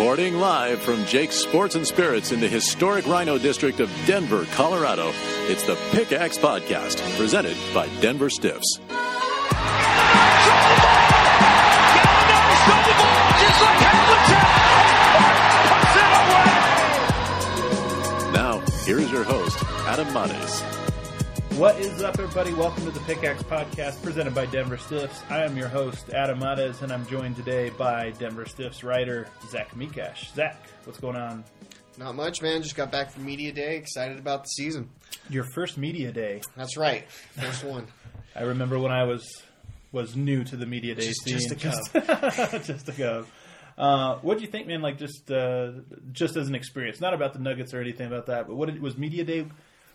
Recording live from Jake's Sports and Spirits in the historic RiNo District of Denver, Colorado, it's the Pickaxe Podcast, presented by Denver Stiffs. Now, here's your host, Adam Mares. What is up, everybody? Welcome to the Pickaxe Podcast presented by Denver Stiffs. I am your host, Adam Mares, and I'm joined today by Denver Stiffs writer Zach Mikash. Zach, what's going on? Not much, man. Just got back from media day. Excited about the season. Your first media day. That's right. First one. I remember when I was was new to the media day Just- scene. just a just, just to go. Uh, what do you think, man? Like just uh, just as an experience, not about the Nuggets or anything about that, but what did, was media day?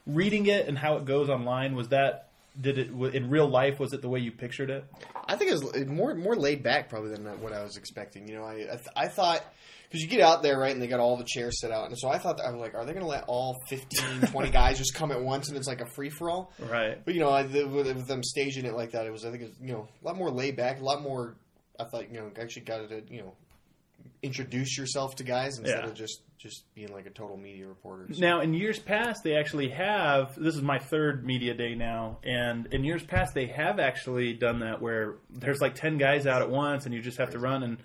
Reading it and how it goes online was that did it in real life? Was it the way you pictured it? I think it was more more laid back probably than what I was expecting. You know, I I, th- I thought because you get out there right and they got all the chairs set out, and so I thought I was like, are they going to let all 15, 20 guys just come at once and it's like a free for all? Right. But you know, I, the, with, with them staging it like that, it was I think it was, you know a lot more laid back, a lot more. I thought you know actually got to you know introduce yourself to guys instead Yeah. of just just being like a total media reporter. So- Now, in years past, they actually have. This is my third media day now, and in years past, they have actually done that where there's like ten guys out at once, and you just have to run. and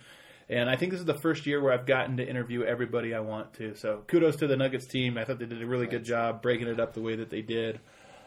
And I think this is the first year where I've gotten to interview everybody I want to. So kudos to the Nuggets team. I thought they did a really good job breaking it up the way that they did.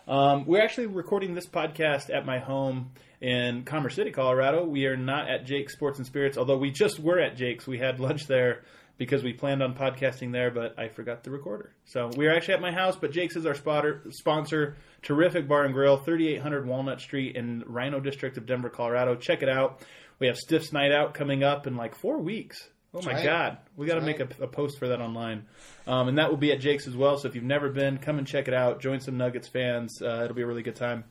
Um, we're actually recording this podcast at my home in Commerce City, Colorado. We are not at Jake's Sports and Spirits, although we just were at Jake's. We had lunch there because we planned on podcasting there, but I forgot the recorder. So we are actually at my house, but Jake's is our spotter, sponsor. Terrific bar and grill, 3800 Walnut Street in RiNo District of Denver, Colorado. Check it out. We have Stiffs Night Out coming up in like four weeks. Oh my right. God. We got to make a, a post for that online. Um, and that will be at Jake's as well. So if you've never been, come and check it out. Join some Nuggets fans. Uh, it'll be a really good time.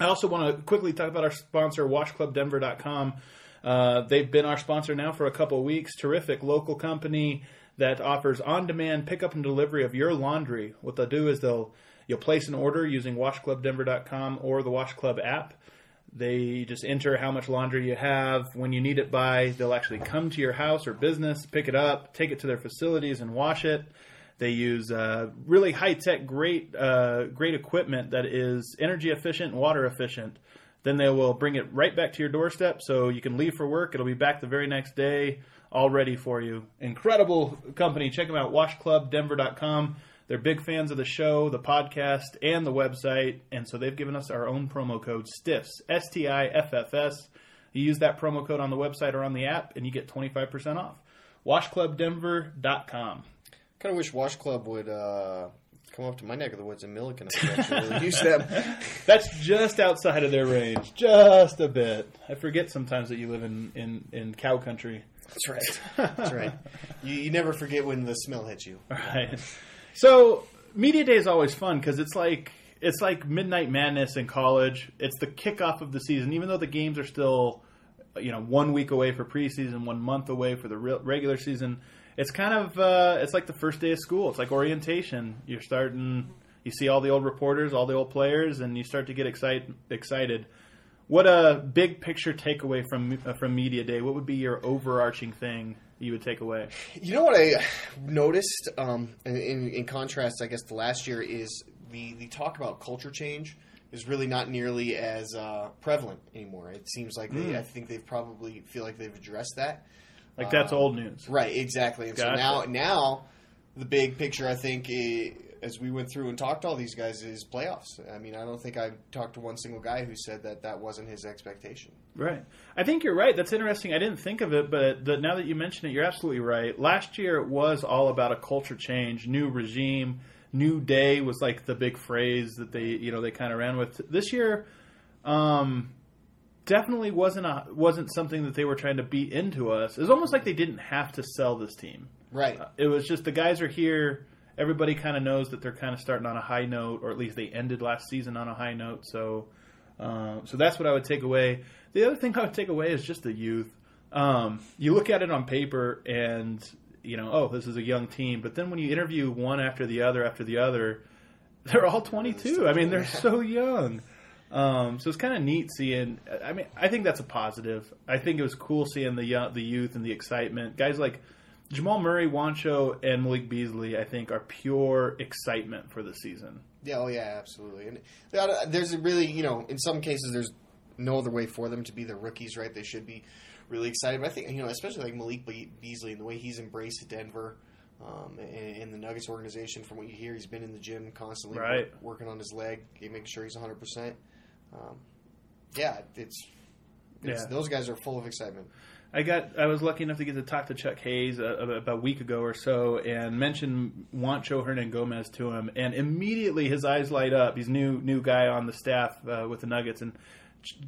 I also want to quickly talk about our sponsor, WashClubDenver.com. Uh, they've been our sponsor now for a couple of weeks. Terrific local company that offers on-demand pickup and delivery of your laundry. What they'll do is they'll you'll place an order using WashClubDenver.com or the Wash Club app. They just enter how much laundry you have. When you need it by, they'll actually come to your house or business, pick it up, take it to their facilities, and wash it. They use uh, really high tech, great, uh, great equipment that is energy efficient and water efficient. Then they will bring it right back to your doorstep, so you can leave for work. It'll be back the very next day, all ready for you. Incredible company. Check them out. WashClubDenver.com. They're big fans of the show, the podcast, and the website, and so they've given us our own promo code STIFFS, S T I F F S. You use that promo code on the website or on the app, and you get 25% off. WashClubDenver.com. Kind of wish Wash Club would uh, come up to my neck of the woods in Milliken. I could actually use them. That's just outside of their range, just a bit. I forget sometimes that you live in, in, in cow country. That's right. That's right. You, you never forget when the smell hits you. Right. So media day is always fun because it's like it's like midnight madness in college. It's the kickoff of the season, even though the games are still you know one week away for preseason, one month away for the real, regular season. It's kind of uh, it's like the first day of school. It's like orientation. You're starting. You see all the old reporters, all the old players, and you start to get excite, excited. What a big picture takeaway from uh, from media day. What would be your overarching thing you would take away? You know what I noticed, um, in, in, contrast, I guess, to last year, is the, the talk about culture change is really not nearly as uh, prevalent anymore. It seems like they, I think they've probably feel like they've addressed that. Like that's old news. Right, exactly. And Gotcha. so now, now the big picture, I think, as we went through and talked to all these guys, is playoffs. I mean, I don't think I talked to one single guy who said that that wasn't his expectation. Right. I think you're right. That's interesting. I didn't think of it, but the, now that you mention it, you're absolutely right. Last year it was all about a culture change, new regime, new day was like the big phrase that they you know they kind of ran with this year. Um, definitely wasn't a wasn't something that they were trying to beat into us. It was almost like they didn't have to sell this team. Right. It was just the guys are here. Everybody kind of knows that they're kind of starting on a high note, or at least they ended last season on a high note. So, um, so that's what I would take away. The other thing I would take away is just the youth. Um, you look at it on paper, and you know, oh, this is a young team. But then when you interview one after the other after the other, they're all 22. I mean, they're so young. Um, so it's kind of neat seeing. I mean, I think that's a positive. I think it was cool seeing the young, the youth and the excitement. Guys like Jamal Murray, Juancho, and Malik Beasley, I think, are pure excitement for the season. Yeah, oh yeah, absolutely. And there's a really, you know, in some cases, there's no other way for them to be the rookies, right? They should be really excited. But I think, you know, especially like Malik Beasley and the way he's embraced Denver um, and, and, the Nuggets organization, from what you hear, he's been in the gym constantly, right. work, working on his leg, making sure he's 100. percent um, Yeah, it's, it's yeah. those guys are full of excitement. I got I was lucky enough to get to talk to Chuck Hayes uh, about a week ago or so and mention Juancho Hernangomez to him and immediately his eyes light up. He's new new guy on the staff uh, with the Nuggets and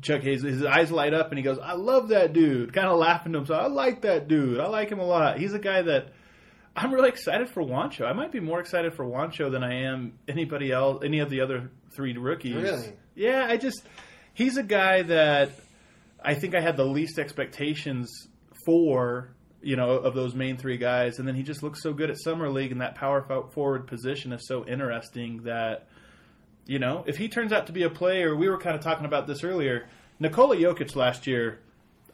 Chuck Hayes his eyes light up and he goes, "I love that dude." Kind of laughing to himself. I like that dude. I like him a lot. He's a guy that I'm really excited for Juancho. I might be more excited for Juancho than I am anybody else, any of the other three rookies. Really? Yeah, I just he's a guy that I think I had the least expectations for you know of those main three guys, and then he just looks so good at summer league, and that power forward position is so interesting that you know if he turns out to be a player, we were kind of talking about this earlier. Nikola Jokic last year,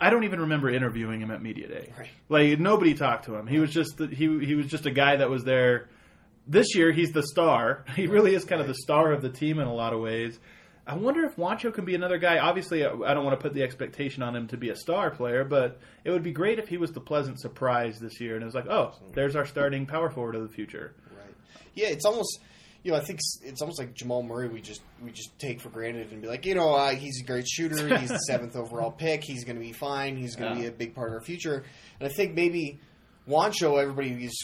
I don't even remember interviewing him at media day. Right. Like nobody talked to him. He was just the, he he was just a guy that was there. This year, he's the star. He really is kind of the star of the team in a lot of ways. I wonder if Juancho can be another guy. Obviously, I don't want to put the expectation on him to be a star player, but it would be great if he was the pleasant surprise this year. And it was like, oh, there's our starting power forward of the future. Right. Yeah, it's almost. You know, I think it's almost like Jamal Murray. We just we just take for granted and be like, you know, uh, he's a great shooter. He's the seventh overall pick. He's going to be fine. He's going to yeah. be a big part of our future. And I think maybe Juancho, everybody is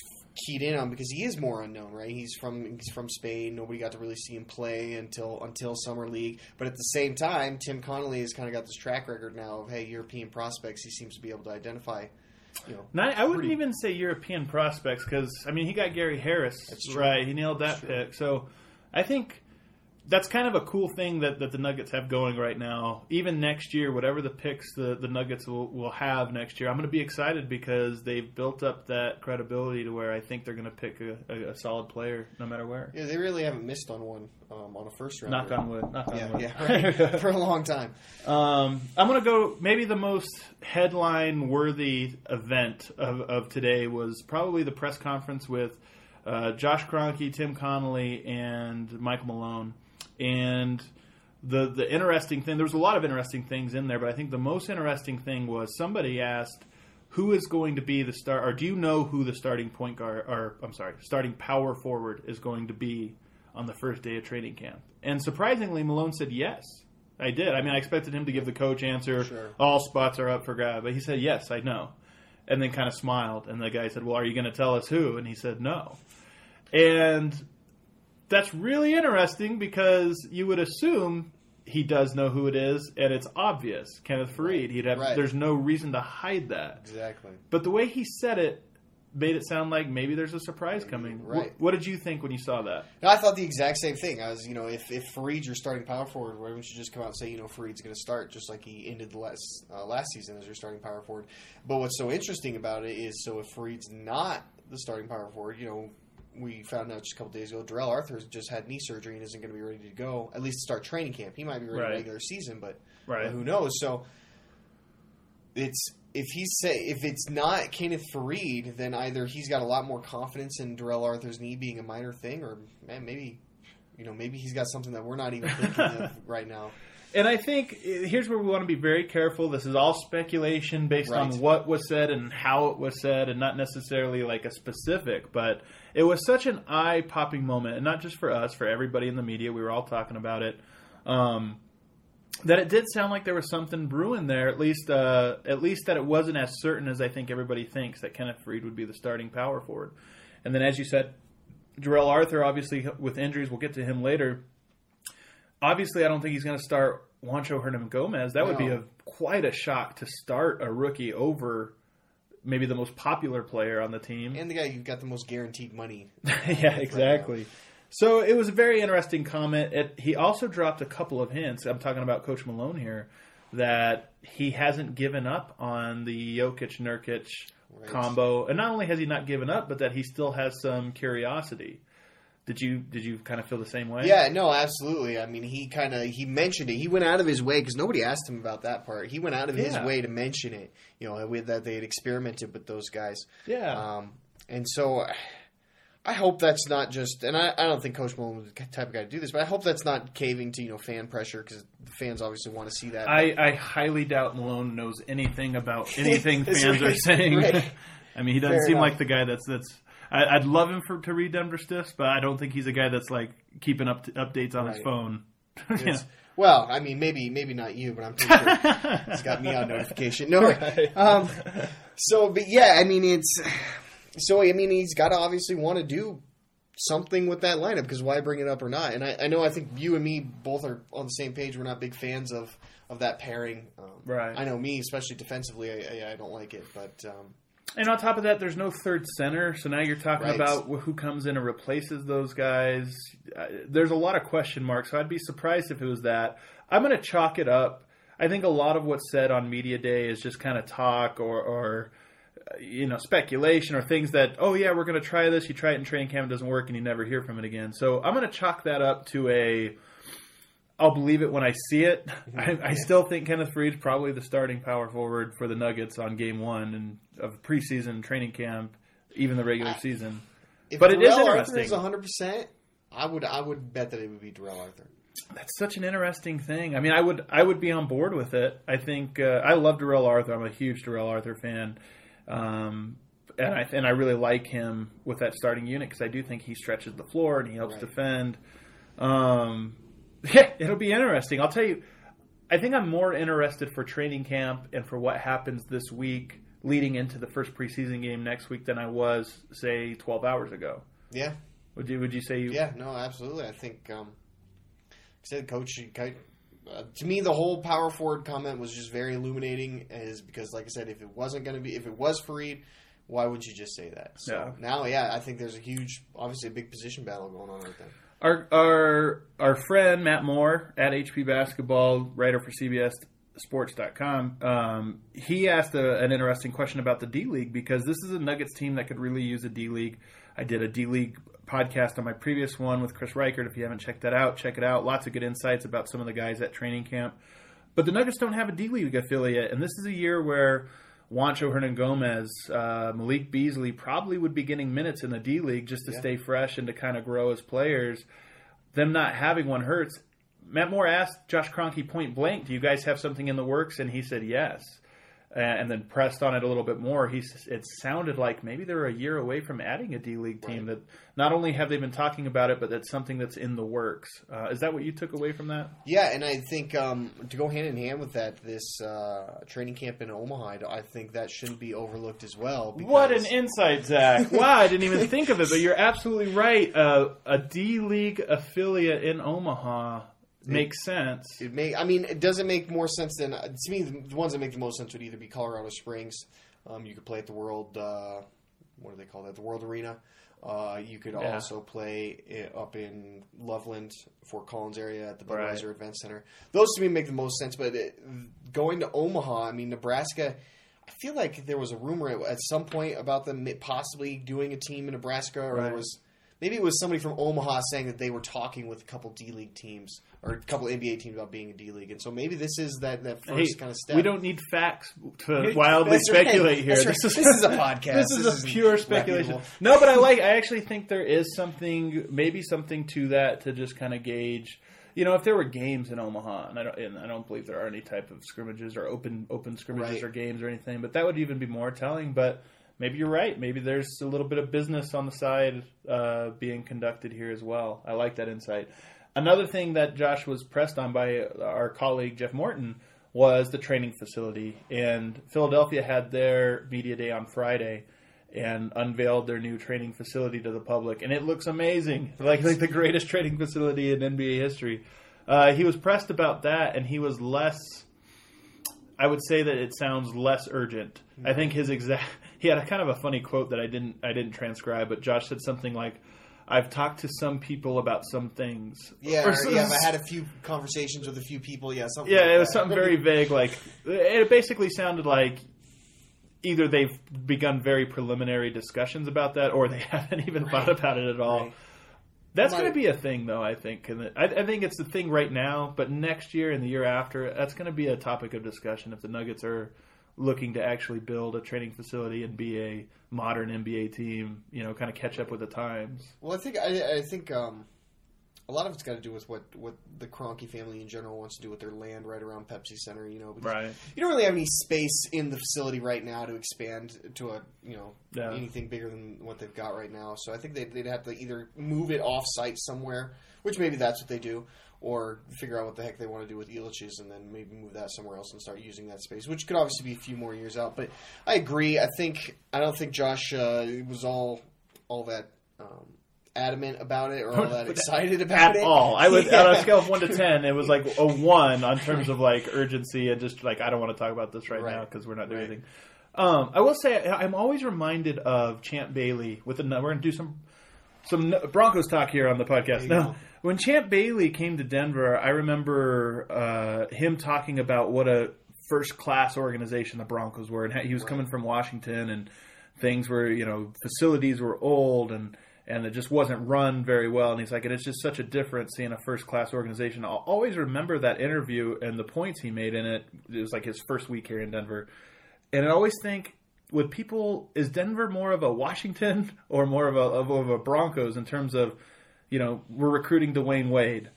keyed in on because he is more unknown, right? He's from he's from Spain. Nobody got to really see him play until until summer league. But at the same time, Tim Connolly has kind of got this track record now of hey, European prospects. He seems to be able to identify. You know, Not, I wouldn't pretty, even say European prospects because I mean he got Gary Harris right. He nailed that pick. So I think that's kind of a cool thing that, that the Nuggets have going right now. Even next year, whatever the picks the, the Nuggets will, will have next year, I'm going to be excited because they've built up that credibility to where I think they're going to pick a, a, a solid player no matter where. Yeah, they really haven't missed on one um, on a first round. Knock on wood. Knock on yeah, wood. Yeah, right. for a long time. Um, I'm going to go. Maybe the most headline worthy event of, of today was probably the press conference with uh, Josh Kroenke, Tim Connolly, and Michael Malone. And the the interesting thing, there was a lot of interesting things in there, but I think the most interesting thing was somebody asked who is going to be the star or do you know who the starting point guard, or I'm sorry, starting power forward is going to be on the first day of training camp? And surprisingly, Malone said yes. I did. I mean, I expected him to give the coach answer, sure. all spots are up for grab, but he said yes, I know, and then kind of smiled. And the guy said, "Well, are you going to tell us who?" And he said no. And that's really interesting because you would assume he does know who it is, and it's obvious. Kenneth Faried. He'd have. Right. There's no reason to hide that. Exactly. But the way he said it made it sound like maybe there's a surprise coming. Right. What, what did you think when you saw that? I thought the exact same thing. I was, you know, if if Faried's your starting power forward, why don't you just come out and say, you know, Faried's going to start just like he ended the last uh, last season as your starting power forward. But what's so interesting about it is, so if Faried's not the starting power forward, you know, we found out just a couple days ago, Darrell Arthur just had knee surgery and isn't going to be ready to go at least to start training camp. He might be ready right. regular season, but right. who knows? So it's if he's say if it's not Kenneth Faried, then either he's got a lot more confidence in Darrell Arthur's knee being a minor thing, or man, maybe you know maybe he's got something that we're not even thinking of right now. And I think eh, here's where we want to be very careful. This is all speculation based right. on what was said and how it was said, and not necessarily like a specific. But it was such an eye popping moment, and not just for us, for everybody in the media. We were all talking about it. Um, that it did sound like there was something brewing there. At least, uh, at least that it wasn't as certain as I think everybody thinks that Kenneth Faried would be the starting power forward. And then, as you said, Darrell Arthur, obviously with injuries, we'll get to him later. Obviously, I don't think he's going to start Juancho Hernangomez. That would be a quite a shock to start a rookie over maybe the most popular player on the team. And the guy you've got the most guaranteed money. yeah, exactly. So it was a very interesting comment. It, he also dropped a couple of hints. I'm talking about Coach Malone here that he hasn't given up on the Jokic Nurkic Right. combo, and not only has he not given up, but that he still has some curiosity. Did you did you kind of feel the same way? Yeah, no, absolutely. I mean, he kind of he mentioned it. He went out of his way because nobody asked him about that part. He went out of his way to mention it. You know, that they had experimented with those guys. Yeah. Um, and so I hope that's not just, and I, I don't think Coach Malone was the type of guy to do this, but I hope that's not caving to you know fan pressure because the fans obviously want to see that. I, I highly doubt Malone knows anything about anything fans are saying. right. I mean, he doesn't Fair seem enough. like the guy that's that's. I, I'd love him for to read Denver Stiffs, but I don't think he's a guy that's like keeping up to, updates on his phone. Yeah. Well, I mean, maybe maybe not you, but I'm pretty sure it's got me on notification. No, um, so but yeah, I mean, it's so I mean, he's got to obviously want to do something with that lineup because why bring it up or not? And I, I know I think you and me both are on the same page. We're not big fans of of that pairing. Um, Right. I know me, especially defensively, I, I, I don't like it, but. Um, And on top of that, there's no third center, so now you're talking Right. about who comes in and replaces those guys. Uh, There's a lot of question marks, so I'd be surprised if it was that. I'm going to chalk it up. I think a lot of what's said on media day is just kind of talk or, or you know, speculation or things that, oh yeah, we're going to try this. You try it in training camp, it doesn't work, and you never hear from it again. So I'm going to chalk that up to a. I'll believe it when I see it. I, I still think Kenneth Faried's probably the starting power forward for the Nuggets on game one and of preseason training camp, even the regular season. if But it is Darrell interesting. Arthur is 100, percent I would I would bet that it would be Darrell Arthur. That's such an interesting thing. I mean, I would I would be on board with it. I think uh, I love Darrell Arthur. I'm a huge Darrell Arthur fan, um, and I and I really like him with that starting unit because I do think he stretches the floor and he helps Right. defend. Um, yeah, it'll be interesting. I'll tell you. I think I'm more interested for training camp and for what happens this week leading into the first preseason game next week than I was say 12 hours ago. Yeah, Would you Would you say you? Yeah, no, absolutely. I think, um, like I said, coach, ki- uh, to me, the whole power forward comment was just very illuminating. Is because, like I said, if it wasn't going to be, if it was Faried, why would you just say that? So Yeah. now, yeah, I think there's a huge, obviously, a big position battle going on right there. Our our our friend Matt Moore at HP Basketball, writer for CBS Sports.com, um, he asked a, an interesting question about the D League because this is a Nuggets team that could really use a D League. I did a D League podcast on my previous one with Chris Reichert. If you haven't checked that out, check it out. Lots of good insights about some of the guys at training camp. But the Nuggets don't have a D League affiliate, and this is a year where Juancho Hernangomez, uh, Malik Beasley probably would be getting minutes in the D League just to Yeah. stay fresh and to kind of grow as players. Them not having one hurts. Matt Moore asked Josh Kroenke point blank, "Do you guys have something in the works?" And he said yes. And then pressed on it a little bit more. He it sounded like maybe they're a year away from adding a D League team. That not only have they been talking about it, but that's something that's in the works. Uh, is that what you took away from that? Yeah, and I think um, to go hand in hand with that, this uh, training camp in Omaha, I think that shouldn't be overlooked as well. What an insight, Zach! Wow, I didn't even think of it, but you're absolutely right. Uh, a D League affiliate in Omaha makes sense. It may. I mean, it doesn't make more sense than to me. The ones that make the most sense would either be Colorado Springs. Um, you could play at the World. Uh, what do they call that? The World Arena. Uh, you could Yeah. also play it up in Loveland, Fort Collins area at the Right. Budweiser Event Center. Those to me make the most sense. But it, going to Omaha, I mean, Nebraska. I feel like there was a rumor at, at some point about them possibly doing a team in Nebraska, or Right. there was maybe it was somebody from Omaha saying that they were talking with a couple D League teams or a couple NBA teams about being a D League, and so maybe this is that that Hey, first kind of step. we don't need facts to wildly That's right. speculate here. Right. This is a podcast. This is This a pure speculation. reputable. No, but I like. I actually think there is something, maybe something to that to just kind of gauge. You know, if there were games in Omaha, and I don't, and I don't believe there are any type of scrimmages or open open scrimmages Right. or games or anything, but that would even be more telling. But maybe you're right. Maybe there's a little bit of business on the side uh, being conducted here as well. I like that insight. Another thing that Josh was pressed on by our colleague Jeff Morton was the training facility, and Philadelphia had their media day on Friday. and unveiled their new training facility to the public, and it looks amazing, like like the greatest training facility in NBA history. Uh, he was pressed about that, and he was less. I would say that it sounds less urgent. I think his exact he had a kind of a funny quote that I didn't I didn't transcribe, but Josh said something like, "I've talked to some people about some things." Yeah, Or yeah. I've had a few conversations with a few people. Yeah, something. yeah, like it was that. something very vague. Like it basically sounded like either they've begun very preliminary discussions about that, or they haven't even thought about it at all. Right. That's going to be a thing, though. I think, and I, I think it's the thing right now. But next year and the year after, that's going to be a topic of discussion if the Nuggets are looking to actually build a training facility and be a modern NBA team. You know, kind of catch up with the times. Well, I think I, I think um, a lot of it's got to do with what what the Kroenke family in general wants to do with their land right around Pepsi Center. You know, Right. you don't really have any space in the facility right now to expand to a you know Yeah. anything bigger than what they've got right now. So I think they'd, they'd have to either move it off site somewhere, which maybe that's what they do, or figure out what the heck they want to do with Elitch's and then maybe move that somewhere else and start using that space, which could obviously be a few more years out. But I agree. I think I don't think Josh uh, was all all that. Um, adamant about it or all that excited about At it at all, I would Yeah. on a scale of one to ten, it was like a one on terms of like urgency and just like I don't want to talk about this right, Right. now because we're not doing Right. anything. Um, I will say I'm always reminded of Champ Bailey with the. We're going to do some some Broncos talk here on the podcast. you No, go. When Champ Bailey came to Denver, I remember uh, him talking about what a first class organization the Broncos were, and he was coming from Washington, and things were you know facilities were old and. And it just wasn't run very well. And he's like, and it's just such a difference seeing a first class organization. I'll always remember that interview and the points he made in it. It was like his first week here in Denver. And I always think with people, is Denver more of a Washington or more of a of, of a Broncos in terms of, you know, we're recruiting Dwyane Wade.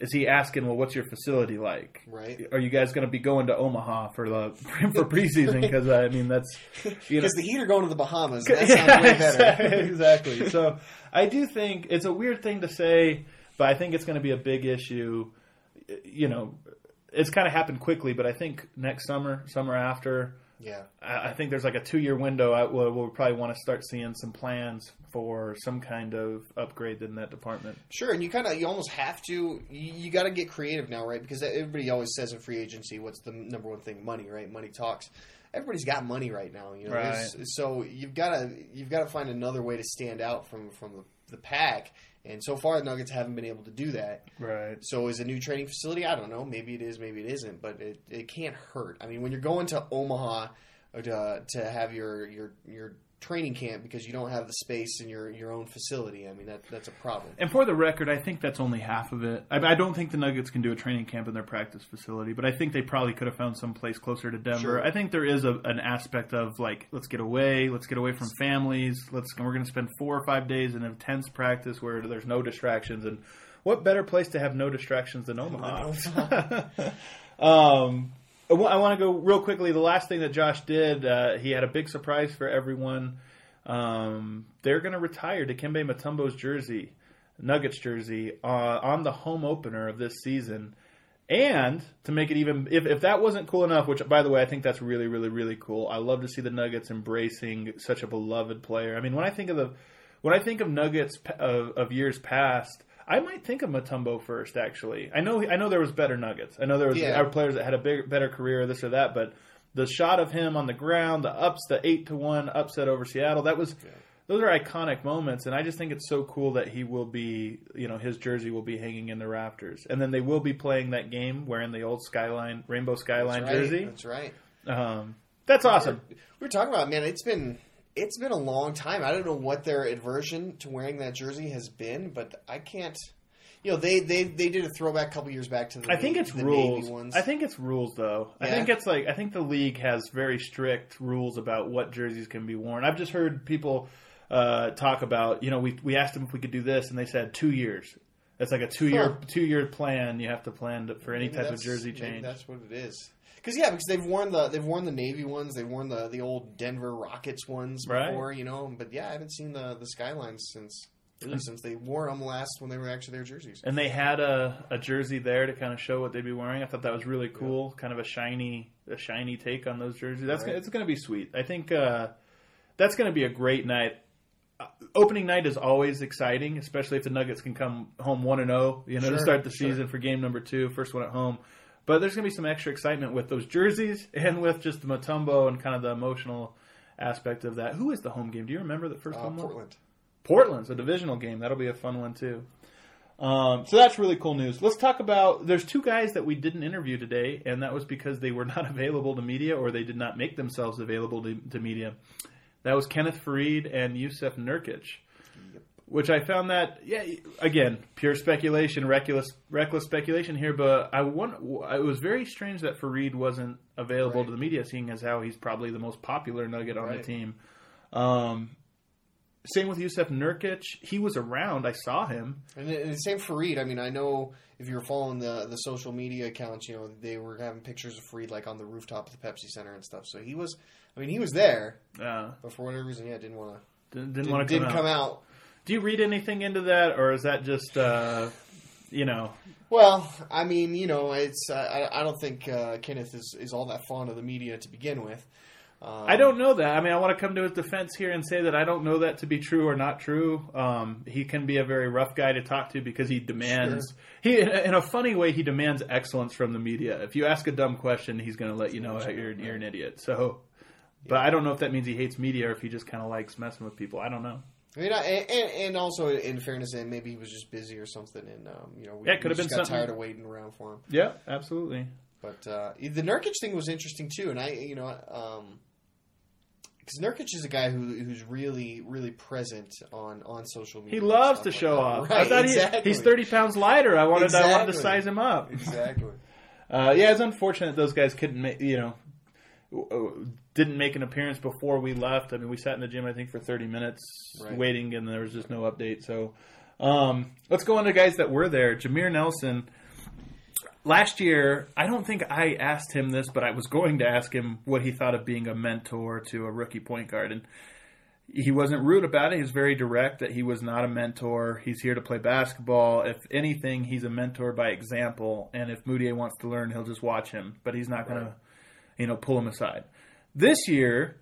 Is he asking, well, what's your facility like? Right. Are you guys going to be going to Omaha for the for preseason? Because I mean, that's you know, because the Heat are going to the Bahamas. That sounds way better. exactly. So I do think it's a weird thing to say, but I think it's going to be a big issue. You know, it's kind of happened quickly, but I think next summer, summer after, Yeah. I I think there's like a two year window out where we'll probably want to start seeing some plans for some kind of upgrade in that department. Sure, and you kind of you almost have to. You, you got to get creative now, right? Because everybody always says in free agency, what's the number one thing? Money, right? Money talks. Everybody's got money right now, you know. Right. So you've got to you've got to find another way to stand out from from the, the pack. And so far, the Nuggets haven't been able to do that. Right. So is a new training facility? I don't know. Maybe it is. Maybe it isn't. But it, it can't hurt. I mean, when you're going to Omaha uh, to, to have your, your your training camp because you don't have the space in your, your own facility, I mean that that's a problem. And for the record, I think that's only half of it. I, I don't think the Nuggets can do a training camp in their practice facility, but I think they probably could have found some place closer to Denver. Sure. I think there is a, an aspect of like, let's get away, let's get away from families. Let's we're going to spend four or five days in intense practice where there's no distractions. And what better place to have no distractions than Omaha? um, I want to go real quickly. The last thing that Josh did, uh, he had a big surprise for everyone. Um, they're going to retire Dikembe Mutombo's jersey, Nuggets jersey, uh, on the home opener of this season. And to make it even, if, if that wasn't cool enough, which by the way, I think that's really, really, really cool. I love to see the Nuggets embracing such a beloved player. I mean, when I think of the, when I think of Nuggets of, of years past, I might think of Mutombo first. Actually, I know I know there was better Nuggets. I know there was Yeah. players that had a big, better career, this or that. But the shot of him on the ground, the ups, the eight to one upset over Seattle, that was those are iconic moments. And I just think it's so cool that he will be, you know, his jersey will be hanging in the rafters, and then they will be playing that game wearing the old skyline, rainbow skyline That's right. jersey. That's right. Um, that's awesome. We were talking about man. It's been it's been a long time. I don't know what their aversion to wearing that jersey has been, but I can't. You know, they they, they did a throwback a couple years back to the I think it's rules. Ones. I think it's rules, though. I think it's like I think the league has very strict rules about what jerseys can be worn. I've just heard people uh, talk about. You know, we we asked them if we could do this, and they said two years. It's like a two year Huh. two year plan. You have to plan for any Maybe type of jersey change. That's what it is. Because yeah, because they've worn the they've worn the Navy ones, they've worn the the old Denver Rockets ones Right. before, you know. But yeah, I haven't seen the the skylines since really since they wore them last when they were actually their jerseys. And they had a, a jersey there to kind of show what they'd be wearing. I thought that was really cool, kind of a shiny a shiny take on those jerseys. That's Right. it's going to be sweet. I think uh, that's going to be a great night. Uh, opening night is always exciting, especially if the Nuggets can come home one and zero. You know, Sure, to start the sure. season for game number two, first one at home. But there's going to be some extra excitement with those jerseys and with just the Mutombo and kind of the emotional aspect of that. Who is the home game? Do you remember the first Uh, home one? Portland. Portland's a divisional game. That'll be a fun one too. Um, so that's really cool news. Let's talk about. There's two guys that we didn't interview today, and that was because they were not available to media or they did not make themselves available to, to media. That was Kenneth Faried and Jusuf Nurkic, which I found that yeah, again, pure speculation, reckless, reckless speculation here. But I want. It was very strange that Faried wasn't available Right. to the media, seeing as how he's probably the most popular Nugget on the team. Um, same with Jusuf Nurkic. He was around. I saw him. And, the- and the same Reed. I mean, I know if you were following the the social media accounts, you know they were having pictures of Faried like on the rooftop of the Pepsi Center and stuff. So he was, I mean, he was there, Uh, but for whatever reason, yeah, didn't want to. didn't, Didn't, want to come, didn't out. come out. Do you read anything into that, or is that just uh, you know? Well, I mean, you know, it's I, I don't think uh, Kenneth is, is all that fond of the media to begin with. Um, I don't know that. I mean, I want to come to his defense here and say that I don't know that to be true or not true. Um, he can be a very rough guy to talk to because he demands he in a, funny way he demands excellence from the media. If you ask a dumb question, he's going to let you know that you're you're an idiot. So, but I don't know if that means he hates media or if he just kind of likes messing with people. I don't know. I mean, I, and, and also in fairness, and maybe he was just busy or something, and um, you know, we, Yeah, could have been got something. tired of waiting around for him. Yeah, absolutely. But uh, the Nurkic thing was interesting too, and I, you know, because Nurkic is a guy who who's really, really present on on social media. He loves to like show that. off. Right, I thought he, he's thirty pounds lighter. I wanted I wanted to size him up. Exactly. Uh, yeah, it's unfortunate those guys couldn't make you know didn't make an appearance before we left. I mean, we sat in the gym I think for thirty minutes Right. waiting, and there was just no update. So um, let's go on to guys that were there. Jameer Nelson. Last year, I don't think I asked him this, but I was going to ask him what he thought of being a mentor to a rookie point guard, and he wasn't rude about it. He was very direct that he was not a mentor. He's here to play basketball. If anything, he's a mentor by example. And if Mudiay wants to learn, he'll just watch him. But he's not going to, you know, pull him aside. This year,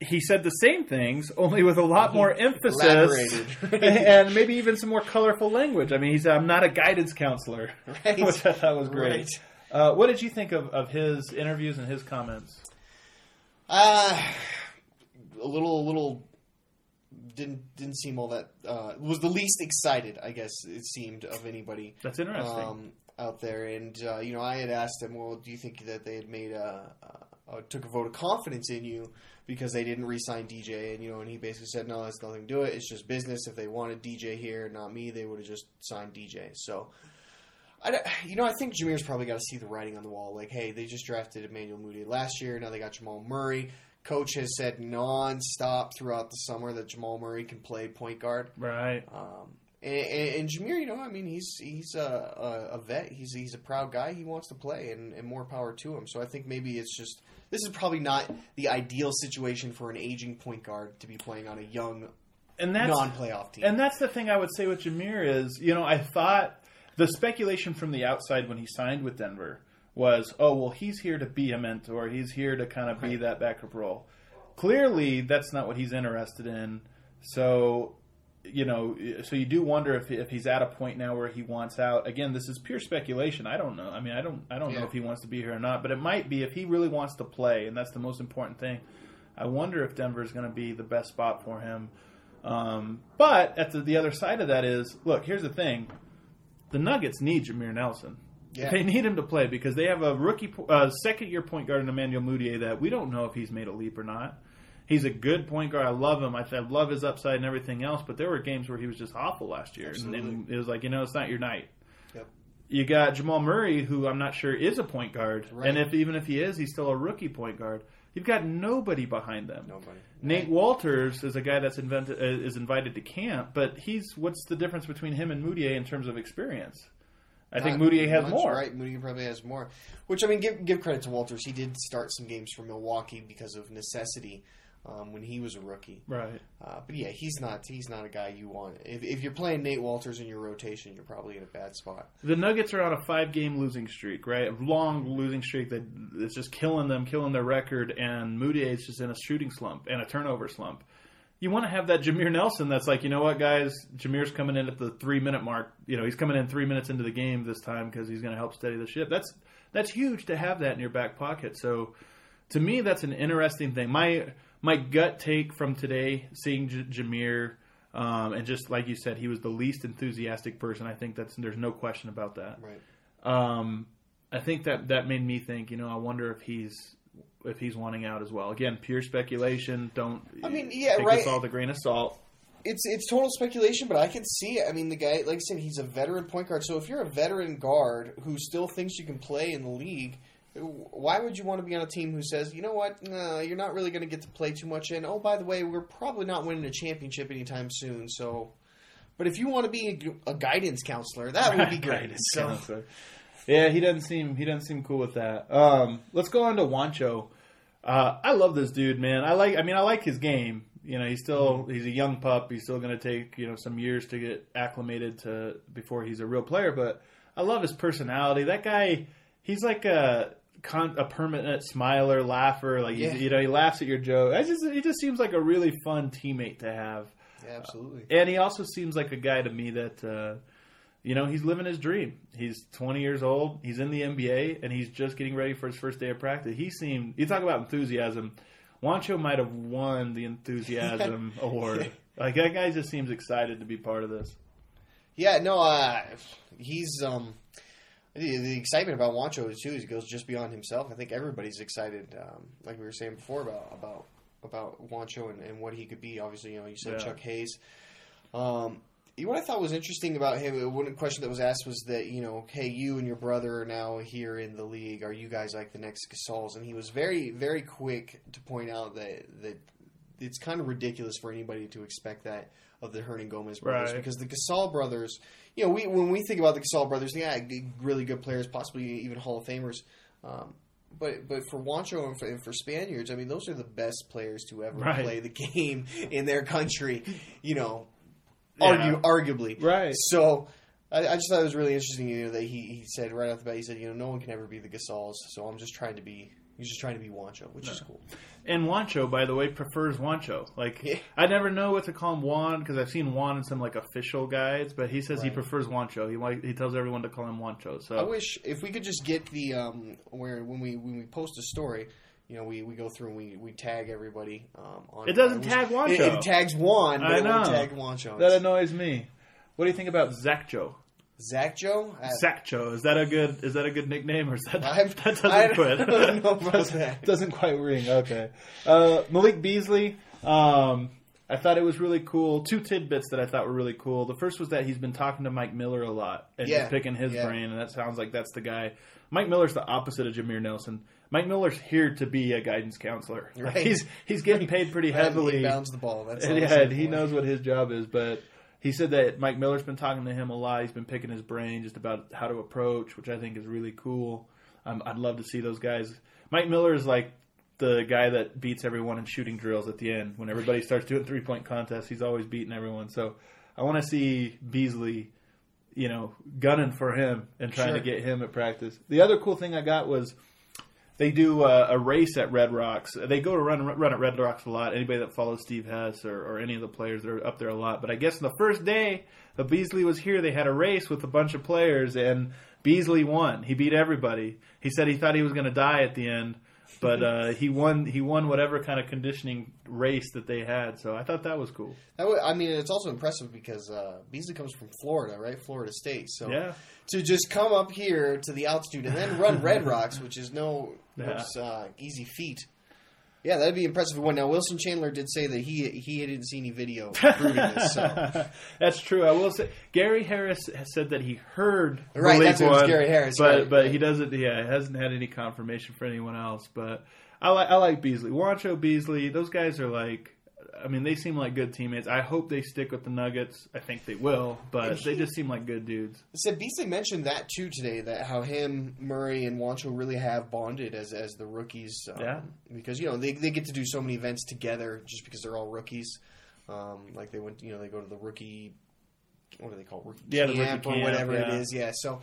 he said the same things, only with a lot more emphasis and maybe even some more colorful language. I mean, he said, "I'm not a guidance counselor," Right. which I thought was great. Right. Uh, what did you think of, of his interviews and his comments? Uh, a little, a little didn't didn't seem all that. Uh, was the least excited, I guess it seemed of anybody. That's interesting. um, out there. And uh, you know, I had asked him, "Well, do you think that they had made a, a took a vote of confidence in you because they didn't re-sign DJ?" And you know, and he basically said, "No, that's nothing to do it. It's just business. If they wanted DJ here, not me, they would have just signed DJ." So. I, you know, I think Jameer's probably got to see the writing on the wall. Like, hey, they just drafted Emmanuel Mudiay last year. Now they got Jamal Murray. Coach has said nonstop throughout the summer that Jamal Murray can play point guard. Right. Um, and, and, and Jameer, you know, I mean, he's he's a, a, a vet. He's he's a proud guy. He wants to play, and, and more power to him. So I think maybe it's just this is probably not the ideal situation for an aging point guard to be playing on a young And that's non-playoff team. And that's the thing I would say with Jameer is, you know, I thought the speculation from the outside when he signed with Denver was, oh, well, he's here to be a mentor. He's here to kind of be that backup role. Clearly, that's not what he's interested in. So, you know, so you do wonder if if he's at a point now where he wants out. Again, this is pure speculation. I don't know. I mean, I don't I don't know if he wants to be here or not, but it might be if he really wants to play, and that's the most important thing. I wonder if Denver is going to be the best spot for him. Um, but at the, the other side of that is, look, here's the thing: the Nuggets need Jameer Nelson. Yeah. They need him to play because they have a rookie, uh, second year point guard in Emmanuel Mudiay that we don't know if he's made a leap or not. He's a good point guard. I love him. I, I love his upside and everything else. But there were games where he was just awful last year, and, and it was like, you know, it's not your night. Yep. You got Jamal Murray, who I'm not sure is a point guard, Right. and if even if he is, he's still a rookie point guard. You've got nobody behind them. Nobody. Nate Wolters is a guy that's invented, uh, is invited to camp, but he's what's the difference between him and Mudiay in terms of experience? I think Mudiay has much, more. Right, Mudiay probably has more. Which I mean, give give credit to Wolters. He did start some games for Milwaukee because of necessity. Um, when he was a rookie. Right. Uh, but yeah, he's not he's not a guy you want. If, if you're playing Nate Wolters in your rotation, you're probably in a bad spot. The Nuggets are on a five game losing streak, right? A long losing streak that is just killing them, killing their record, and Mudiay is just in a shooting slump and a turnover slump. You want to have that Jameer Nelson that's like, you know what, guys? Jameer's coming in at the three minute mark. You know, he's coming in three minutes into the game this time because he's going to help steady the ship. That's that's huge to have that in your back pocket. So, to me, that's an interesting thing. My my gut take from today, seeing J- Jameer, um, and just like you said, he was the least enthusiastic person. I think that's there's no question about that. Right. Um, I think that that made me think. You know, I wonder if he's if he's wanting out as well. Again, pure speculation. Don't. I mean, yeah, take right. This all the grain of salt. It's it's total speculation, but I can see it. I mean, the guy, like I said, he's a veteran point guard. So if you're a veteran guard who still thinks you can play in the league, why would you want to be on a team who says, you know what, nah, you're not really going to get to play too much? And oh, by the way, we're probably not winning a championship anytime soon. So, but if you want to be a, a guidance counselor, that would be great. Guidance So, counselor. Yeah, he doesn't seem he doesn't seem cool with that. Um, let's go on to Juancho. Uh, I love this dude, man. I like. I mean, I like his game. You know, he's still Mm-hmm. he's a young pup. He's still going to take you know some years to get acclimated to before he's a real player. But I love his personality. That guy, he's like a con- a permanent smiler, laugher. Like Yeah. you know, he laughs at your joke. I just he just seems like a really fun teammate to have. yeah, absolutely. And he also seems like a guy to me that, uh, you know, he's living his dream. He's 20 years old. He's in the NBA, and he's just getting ready for his first day of practice. He seemed. You talk about enthusiasm. Juancho might have won the enthusiasm award. Like that guy just seems excited to be part of this. Yeah, no, uh, he's um, the, the excitement about Juancho is too. Is he goes just beyond himself. I think everybody's excited, um, like we were saying before about about about Juancho and, and what he could be. Obviously, you know, you said Yeah. Chuck Hayes. Um, what I thought was interesting about him, one question that was asked was that you know, hey, you and your brother are now here in the league. Are you guys like the next Gasols? And he was very, very quick to point out that that it's kind of ridiculous for anybody to expect that of the Hernangomez brothers Right. because the Gasol brothers, you know, we when we think about the Gasol brothers, yeah, really good players, possibly even Hall of Famers. Um, but but for Juancho and for, and for Spaniards, I mean, those are the best players to ever Right. play the game in their country. You know, Yeah. argue, arguably, Right. So. I, I just thought it was really interesting, you know, that he, he said right off the bat, he said, you know, no one can ever be the Gasols, so I'm just trying to be, he's just trying to be Juancho, which is cool. And Juancho, by the way, prefers Juancho. Like Yeah. I never know what to call him Juan because I've seen Juan in some like official guides, but he says he prefers Juancho. He like, he tells everyone to call him Juancho. So I wish if we could just get the um, where when we when we post a story, you know, we, we go through and we, we tag everybody. Um, on It doesn't we- tag Juancho. It, it tags Juan, but I it won't know. tag Juancho. that annoys me. What do you think about Zaccho? Zach Joe. Uh, Zaccho is that a good is that a good nickname or is that I'm- that doesn't I don't quit? know about doesn't, that. doesn't quite ring. Okay, uh, Malik Beasley. Um, I thought it was really cool. Two tidbits that I thought were really cool. The first was that he's been talking to Mike Miller a lot and Yeah, just picking his yeah. brain, and that sounds like that's the guy. Mike Miller's the opposite of Jameer Nelson. Mike Miller's here to be a guidance counselor. Like, he's he's getting paid pretty He heavily. bounds the ball. That's And yeah, he for knows what his job is, but he said that Mike Miller's been talking to him a lot. He's been picking his brain just about how to approach, which I think is really cool. Um, I'd love to see those guys. Mike Miller is like the guy that beats everyone in shooting drills at the end. When everybody starts doing three point contests, he's always beating everyone. So I want to see Beasley, you know, gunning for him and trying to get him at practice. The other cool thing I got was they do uh, a race at Red Rocks. They go to run run at Red Rocks a lot. Anybody that follows Steve Hess or, or any of the players that are up there a lot. But I guess the first day that Beasley was here, they had a race with a bunch of players, and Beasley won. He beat everybody. He said he thought he was going to die at the end, but uh, he won. He won whatever kind of conditioning race that they had. So I thought that was cool. That wa- I mean, it's also impressive because uh, Beasley comes from Florida, right? Florida State. So Yeah. to just come up here to the altitude and then run Red Rocks, which is no, no Yeah. uh, easy feat. Yeah, that'd be impressive. One now, Wilson Chandler did say that he he didn't see any video proving this. So That's true. I will say Gary Harris has said that he heard Right, that's it Gary Harris, but right, but he doesn't. Yeah, he hasn't had any confirmation for anyone else. But I like I like Beasley, Juancho Beasley. Those guys are like I mean, they seem like good teammates. I hope they stick with the Nuggets. I think they will, but they just seem like good dudes. Said Beasley mentioned that too today. That how him, Murray, and Juancho really have bonded as as the rookies. Um, Yeah. Because you know they they get to do so many events together just because they're all rookies. Um, like they went, you know, they go to the rookie. What do they call it? rookie Yeah, the camp rookie or camp, whatever it yeah. is? Yeah. So,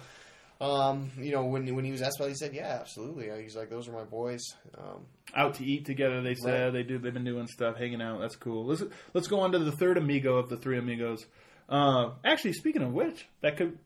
um, you know, when when he was asked about, it, he said, "Yeah, absolutely." He's like, "Those are my boys." Um, Out to eat together, they said Right. they do. They've been doing stuff, hanging out. That's cool. Let's let's go on to the third amigo of the three amigos. Uh, actually, speaking of which, that could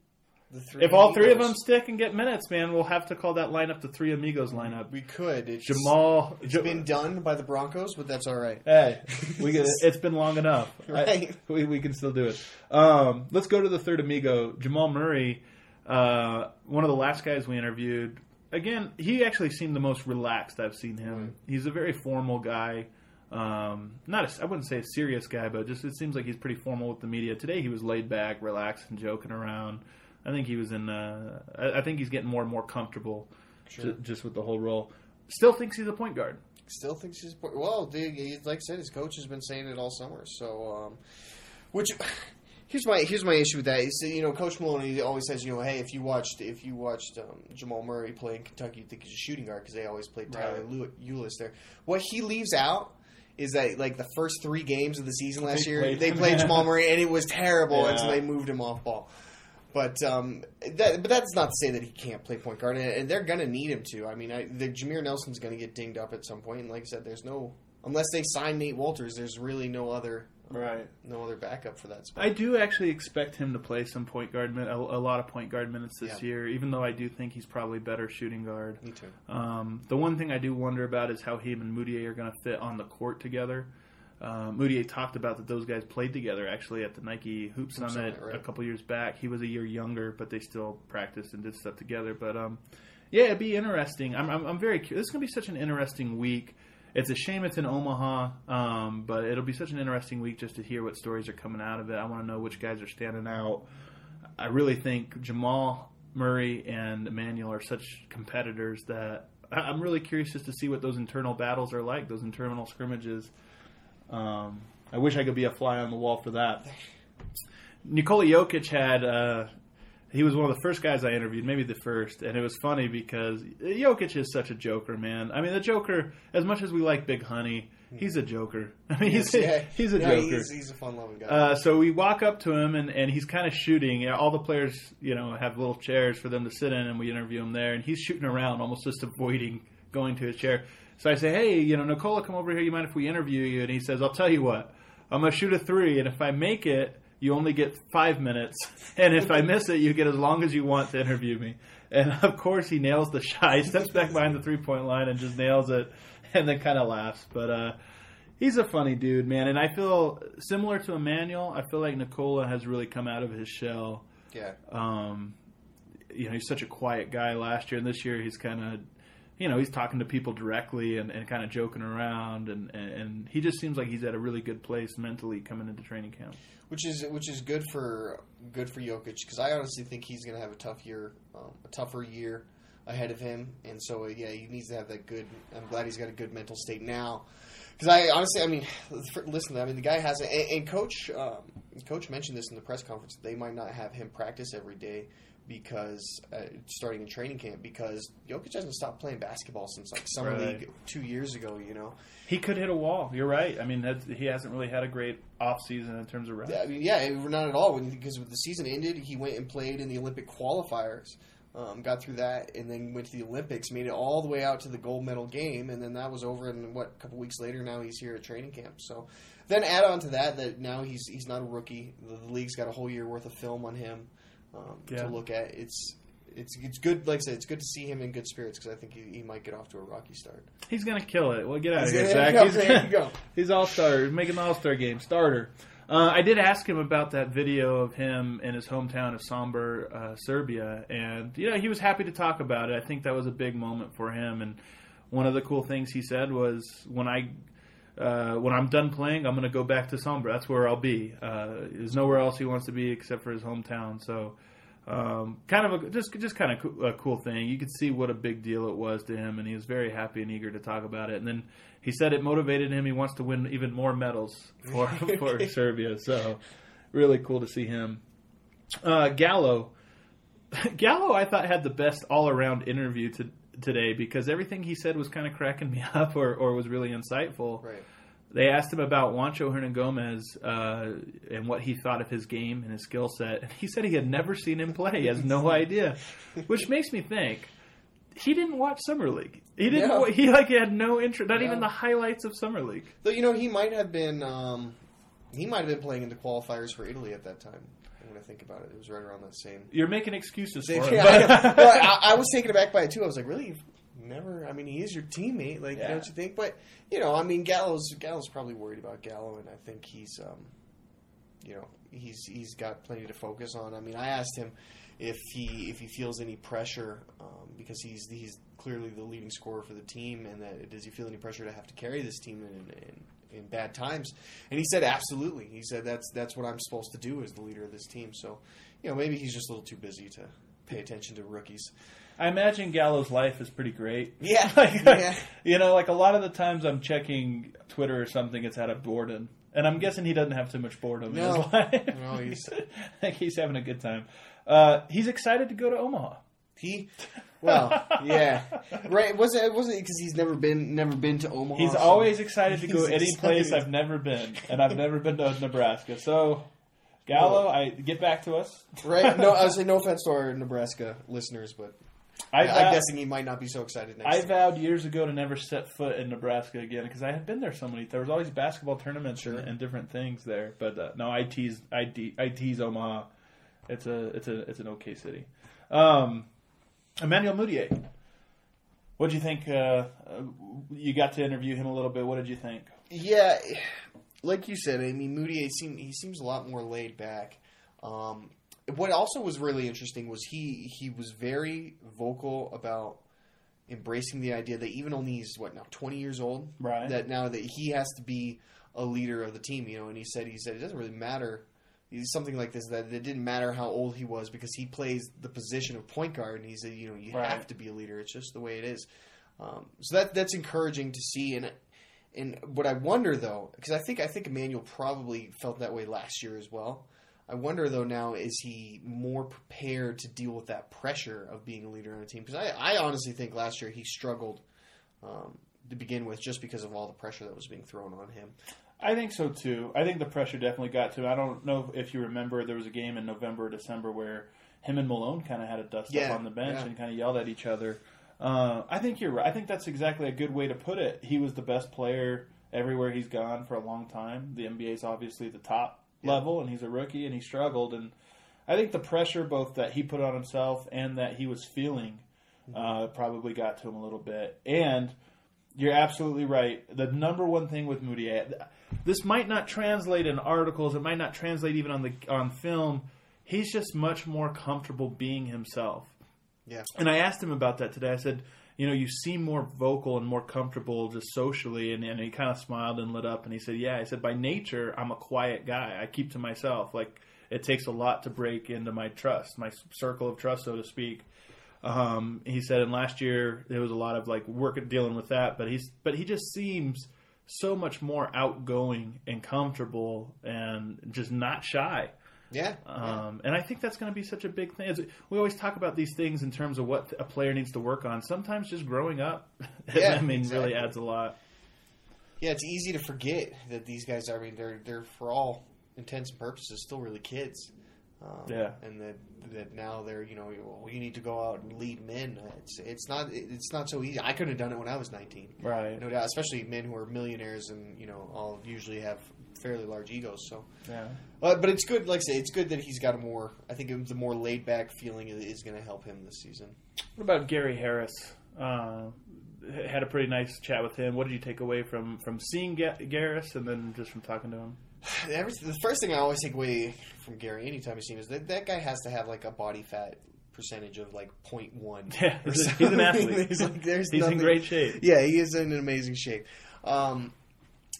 if all three of them stick and get minutes, man, we'll have to call that lineup the three amigos lineup. we could. It's, Jamal, It's been done by the Broncos, but that's all right. Hey, we get it. It's been long enough. I- we, we can still do it. Um, let's go to the third amigo, Jamal Murray. Uh, one of the last guys we interviewed. Again, he actually seemed the most relaxed I've seen him. He's a very formal guy. Um, not a, I wouldn't say a serious guy, but just it seems like he's pretty formal with the media. Today he was laid back, relaxed, and joking around. I think he was in. Uh, I, I think he's getting more and more comfortable ju- just with the whole role. Still thinks he's a point guard. Still thinks he's a point. well. Dude, he- like I said, his coach has been saying it all summer. So, um, which here's my here's my issue with that. Is you know, Coach Maloney always says, you know, hey, if you watched if you watched um, Jamal Murray play in Kentucky, you'd think he's a shooting guard because they always played Tyler Right. Ulis there. What he leaves out. Is that like the first three games of the season last They year? played they him. played Jamal Murray, and it was terrible Yeah. until they moved him off ball. But um, that, but that's not to say that he can't play point guard, and, and they're going to need him to. I mean, I, the Jameer Nelson's going to get dinged up at some point. point, and like I said, there's no unless they sign Nate Wolters, there's really no other Right. no other backup for that spot. I do actually expect him to play some point guard, min- a, a lot of point guard minutes this Yeah. year. Even though I do think he's probably better shooting guard. Me too. Um, the one thing I do wonder about is how him and Mudiay are going to fit on the court together. Uh, Mudiay talked about that those guys played together actually at the Nike Hoop Summit, Summit, right. a couple years back. He was a year younger, but they still practiced and did stuff together. But um, yeah, it'd be interesting. I'm, I'm, I'm very curious. This is going to be such an interesting week. It's a shame it's in Omaha, um, but it'll be such an interesting week just to hear what stories are coming out of it. I want to know which guys are standing out. I really think Jamal Murray and Emmanuel are such competitors that I'm really curious just to see what those internal battles are like, those internal scrimmages. Um, I wish I could be a fly on the wall for that. Nikola Jokic had. Uh, he was one of the first guys I interviewed, maybe the first, and it was funny because Jokic is such a joker, man. I mean, the Joker. As much as we like Big Honey, he's a joker. I mean, he's yeah, he's a yeah, joker. He's, he's a fun-loving guy. Uh, so we walk up to him and, and he's kind of shooting. All the players, you know, have little chairs for them to sit in, and we interview him there. And he's shooting around, almost just avoiding going to his chair. So I say, "Hey, you know, Nikola, come over here. You mind if we interview you?" And he says, "I'll tell you what. I'm gonna shoot a three, and if I make it, you only get five minutes, and if I miss it, you get as long as you want to interview me." And of course, he nails the shot. He steps back behind the three point line and just nails it, and then kind of laughs. But uh, He's a funny dude, man, and I feel similar to Emmanuel. I feel like Nikola has really come out of his shell. yeah. Um, you know, he's such a quiet guy last year, and this year he's kind of, you know, he's talking to people directly and, and kind of joking around, and, and, he just seems like he's at a really good place mentally coming into training camp. which is which is good for good for Jokic because I honestly think he's going to have a tough year, um, a tougher year ahead of him, and so uh, yeah, he needs to have that good. I'm glad he's got a good mental state now. Because I honestly, I mean, listen, I mean, the guy has, a, and, and coach, um, coach mentioned this in the press conference. They might not have him practice every day because uh, starting in training camp because Jokic hasn't stopped playing basketball since like summer Right. league two years ago. You know, He could hit a wall. You're right. I mean, he hasn't really had a great off season in terms of rest. Yeah, I mean, yeah, not at all. When, because when the season ended, he went and played in the Olympic qualifiers, um, got through that, and then went to the Olympics, made it all the way out to the gold medal game, and then that was over. And what a couple weeks later, now he's here at training camp. So then add on to that that now he's he's not a rookie. The, the league's got a whole year worth of film on him um, Yeah. to look at. It's it's it's good. Like I said, it's good to see him in good spirits because I think he, he might get off to a rocky start. He's gonna kill it. Well, get out of here, Zach. He's, go, go. he's all star, making the all star game starter. Uh, I did ask him about that video of him in his hometown of Sombor, uh, Serbia, and you know he was happy to talk about it. I think that was a big moment for him. And one of the cool things he said was, "When I uh, when I'm done playing, I'm going to go back to Sombor. That's where I'll be. Uh, there's nowhere else he wants to be except for his hometown." So. Um, kind of a just just kind of co- a cool thing. You could see what a big deal it was to him, and he was very happy and eager to talk about it. And then he said it motivated him. He wants to win even more medals for for Serbia. So really cool to see him. Uh, Gallo, Gallo, I thought had the best all around interview to, today because everything he said was kind of cracking me up or, or was really insightful. Right. They asked him about Juancho Hernangomez uh, and what he thought of his game and his skill set, and he said he had never seen him play. He has no idea, which makes me think he didn't watch summer league. He didn't. No. He like had no interest, not No. even the highlights of summer league. Though you know he might have been um, he might have been playing in the qualifiers for Italy at that time. When I think about it, it was right around that same. You're making excuses for him. Yeah, but- I, I, I was taken aback by it too. I was like, really? Never? I mean, he is your teammate. Like, Yeah. don't you think? But you know, I mean, Gallo's Gallo's probably worried about Gallo, and I think he's, um, you know, he's he's got plenty to focus on. I mean, I asked him if he if he feels any pressure um, because he's he's clearly the leading scorer for the team, and that does he feel any pressure to have to carry this team in, in, in bad times? And he said absolutely. He said that's that's what I'm supposed to do as the leader of this team. So, you know, maybe he's just a little too busy to pay attention to rookies. I imagine Gallo's life is pretty great. Yeah, Like, yeah. You know, like a lot of the times I'm checking Twitter or something, it's out of boredom. And I'm guessing he doesn't have too much boredom in his life. No, he's- think he's having a good time. Uh, he's excited to go to Omaha. He, well, yeah, right. Was it wasn't because he's never been never been to Omaha? He's so- always excited to go He's any place. I've never been, and I've never been to Nebraska. So, Gallo, I get back to us. right. No, I was saying no offense to our Nebraska listeners, but I, I'm vow- guessing he might not be so excited next. I year. vowed years ago to never set foot in Nebraska again because I had been there so many. There was always basketball tournaments and, and different things there. But uh, no, I tease, I, de- I tease Omaha. It's a, it's a, it's an okay city. Um, Emmanuel Mudiay. What do you think? Uh, uh, you got to interview him a little bit. What did you think? Yeah, like you said, I mean, Moody seem he seems a lot more laid back. Um, what also was really interesting was he he was very vocal about embracing the idea that even only he's what now twenty years old, Right. That now that he has to be a leader of the team, you know. And he said he said it doesn't really matter. Something like this that it didn't matter how old he was because he plays the position of point guard, and he said you know you Right. have to be a leader. It's just the way it is. Um, so that that's encouraging to see, and and what I wonder though, because I think I think Emmanuel probably felt that way last year as well. I wonder though now is he more prepared to deal with that pressure of being a leader on a team? Because I, I honestly think last year he struggled um, to begin with just because of all the pressure that was being thrown on him. I think so too. I think the pressure definitely got to him. I don't know if you remember there was a game in November or December where him and Malone kind of had a dust Yeah, up on the bench yeah. and kind of yelled at each other. Uh, I think you're right. I think that's exactly a good way to put it. He was the best player everywhere he's gone for a long time. The NBA is obviously the top level, and he's a rookie, and he struggled. And I think the pressure, both that he put on himself and that he was feeling, uh, probably got to him a little bit. And you're absolutely right. The number one thing with Moody, this might not translate in articles. It might not translate even on the on film. He's just much more comfortable being himself. Yeah, And I asked him about that today. I said, you know, you seem more vocal and more comfortable just socially. And, and he kind of smiled and lit up. And he said, yeah. I said, by nature, I'm a quiet guy. I keep to myself. Like, it takes a lot to break into my trust, my circle of trust, so to speak. Um, he said, and last year there was a lot of like work dealing with that, but he's but he just seems so much more outgoing and comfortable and just not shy. Yeah, yeah. Um, and I think that's going to be such a big thing. As we always talk about these things in terms of what a player needs to work on. Sometimes just growing up, Yeah, I mean, exactly. really adds a lot. yeah. It's easy to forget that these guys. I mean, they're they're for all intents and purposes still really kids. Um, Yeah. and that that now they're you know well, you need to go out and lead men. It's it's not it's not so easy. I couldn't have done it when I was nineteen. Right. No doubt, especially men who are millionaires and you know all usually have fairly large egos. So, Yeah. uh, but it's good. Like I say, it's good that he's got a more. I think the more laid back feeling is, is going to help him this season. What about Gary Harris? Uh, had a pretty nice chat with him. What did you take away from from seeing Ga- Garris and then just from talking to him? The first thing I always take away from Gary anytime I see him is that that guy has to have like a body fat percentage of like 0.1. Yeah, or he's, a- an athlete. There's like- there's he's in great shape. Yeah, he is in amazing shape. Um,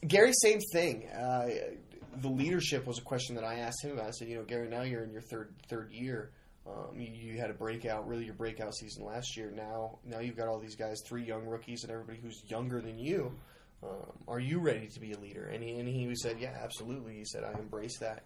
Gary, same thing. Uh, the leadership was a question that I asked him about. I said, you know, Gary, now you're in your third third year. Um, you, you had a breakout, really your breakout season last year. Now, now you've got all these guys, three young rookies, and everybody who's younger than you. Um, are you ready to be a leader? And he, and he said, yeah, absolutely. He said, I embrace that.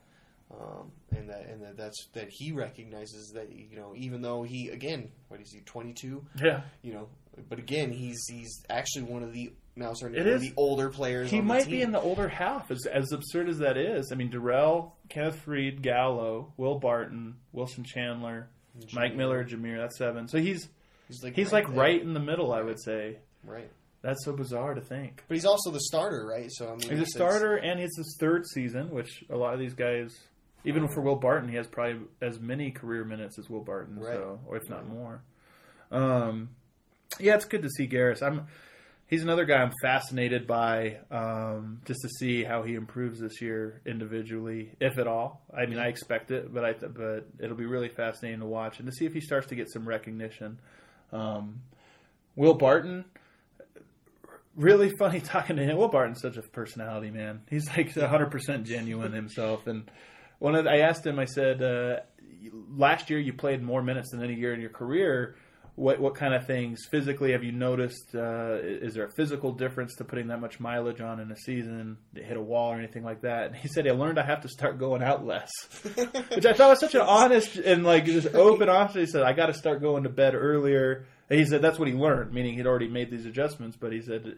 Um, and that and that that's that he recognizes that you know even though he again what is he 22 Yeah. you know but again he's he's actually one of the now starting It to be is- the older players He on the might be in the older half, as, as absurd as that is. I mean, Darrell, Kenneth Faried, Gallo, Will Barton, Wilson Chandler, Mike Miller, Jameer. That's seven. So he's he's like he's like there. right in the middle, I would say. right That's so bizarre to think. but he's also the starter right so I mean He's a starter, and it's his third season, which a lot of these guys, even for Will Barton, he has probably as many career minutes as Will Barton, Right. so or if not more. Um, yeah, it's good to see Garris. I'm. He's another guy I'm fascinated by, um, just to see how he improves this year individually, if at all. I mean, I expect it, but I but it'll be really fascinating to watch and to see if he starts to get some recognition. Um, Will Barton, really funny talking to him. Will Barton's such a personality, man. He's like 100% genuine himself. And one of the, I asked him, I said, uh, last year you played more minutes than any year in your career. What what kind of things physically have you noticed? Uh, is there a physical difference to putting that much mileage on in a season to hit a wall or anything like that? And he said I learned I have to start going out less, which I thought was such an honest and like just open honesty. He said I got to start going to bed earlier. And he said that's what he learned, meaning he'd already made these adjustments. But he said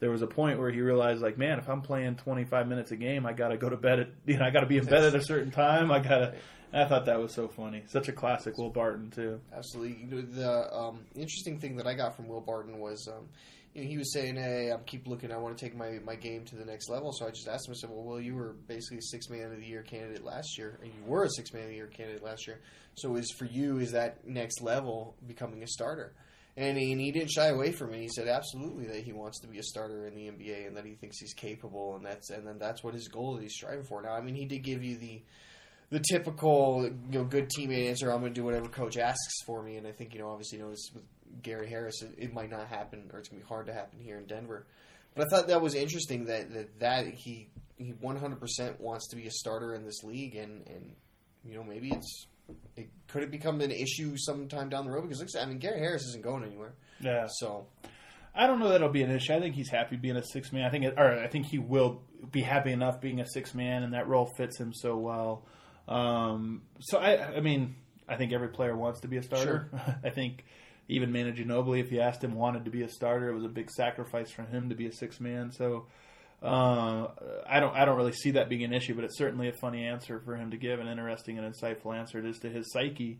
there was a point where he realized, like, man, if I'm playing 25 minutes a game, I got to go to bed at, you know, I got to be in bed at a certain time. I got to. I thought that was so funny. Such a classic Will Barton too. Absolutely. You know, the um, interesting thing that I got from Will Barton was, um, you know, he was saying, "Hey, I'm keep looking. I want to take my, my game to the next level." So I just asked him. I said, "Well, Will, you were basically a six man of the year candidate last year, and you were a six man of the year candidate last year. So is for you is that next level becoming a starter?" And he, and he didn't shy away from it. He said absolutely that he wants to be a starter in the NBA and that he thinks he's capable, and that's and then that's what his goal that he's striving for. Now, I mean, he did give you the the typical you know good teammate answer. I'm going to do whatever coach asks for me, and I think you know obviously you know this with Gary Harris, it, it might not happen or it's going to be hard to happen here in Denver. But I thought that was interesting that that, that he he 100 percent wants to be a starter in this league, and and you know maybe it's it could it become an issue sometime down the road because looks I mean Gary Harris isn't going anywhere, Yeah. so I don't know that it'll be an issue. I think he's happy being a six man. I think, it, or I think he will be happy enough being a six man, and that role fits him so well. Um, so I, I mean, I think every player wants to be a starter. I think even Manu Ginobili, if you asked him, wanted to be a starter. It was a big sacrifice for him to be a six man. So uh, I don't, I don't really see that being an issue. But it's certainly a funny answer for him to give, an interesting and insightful answer as to his psyche.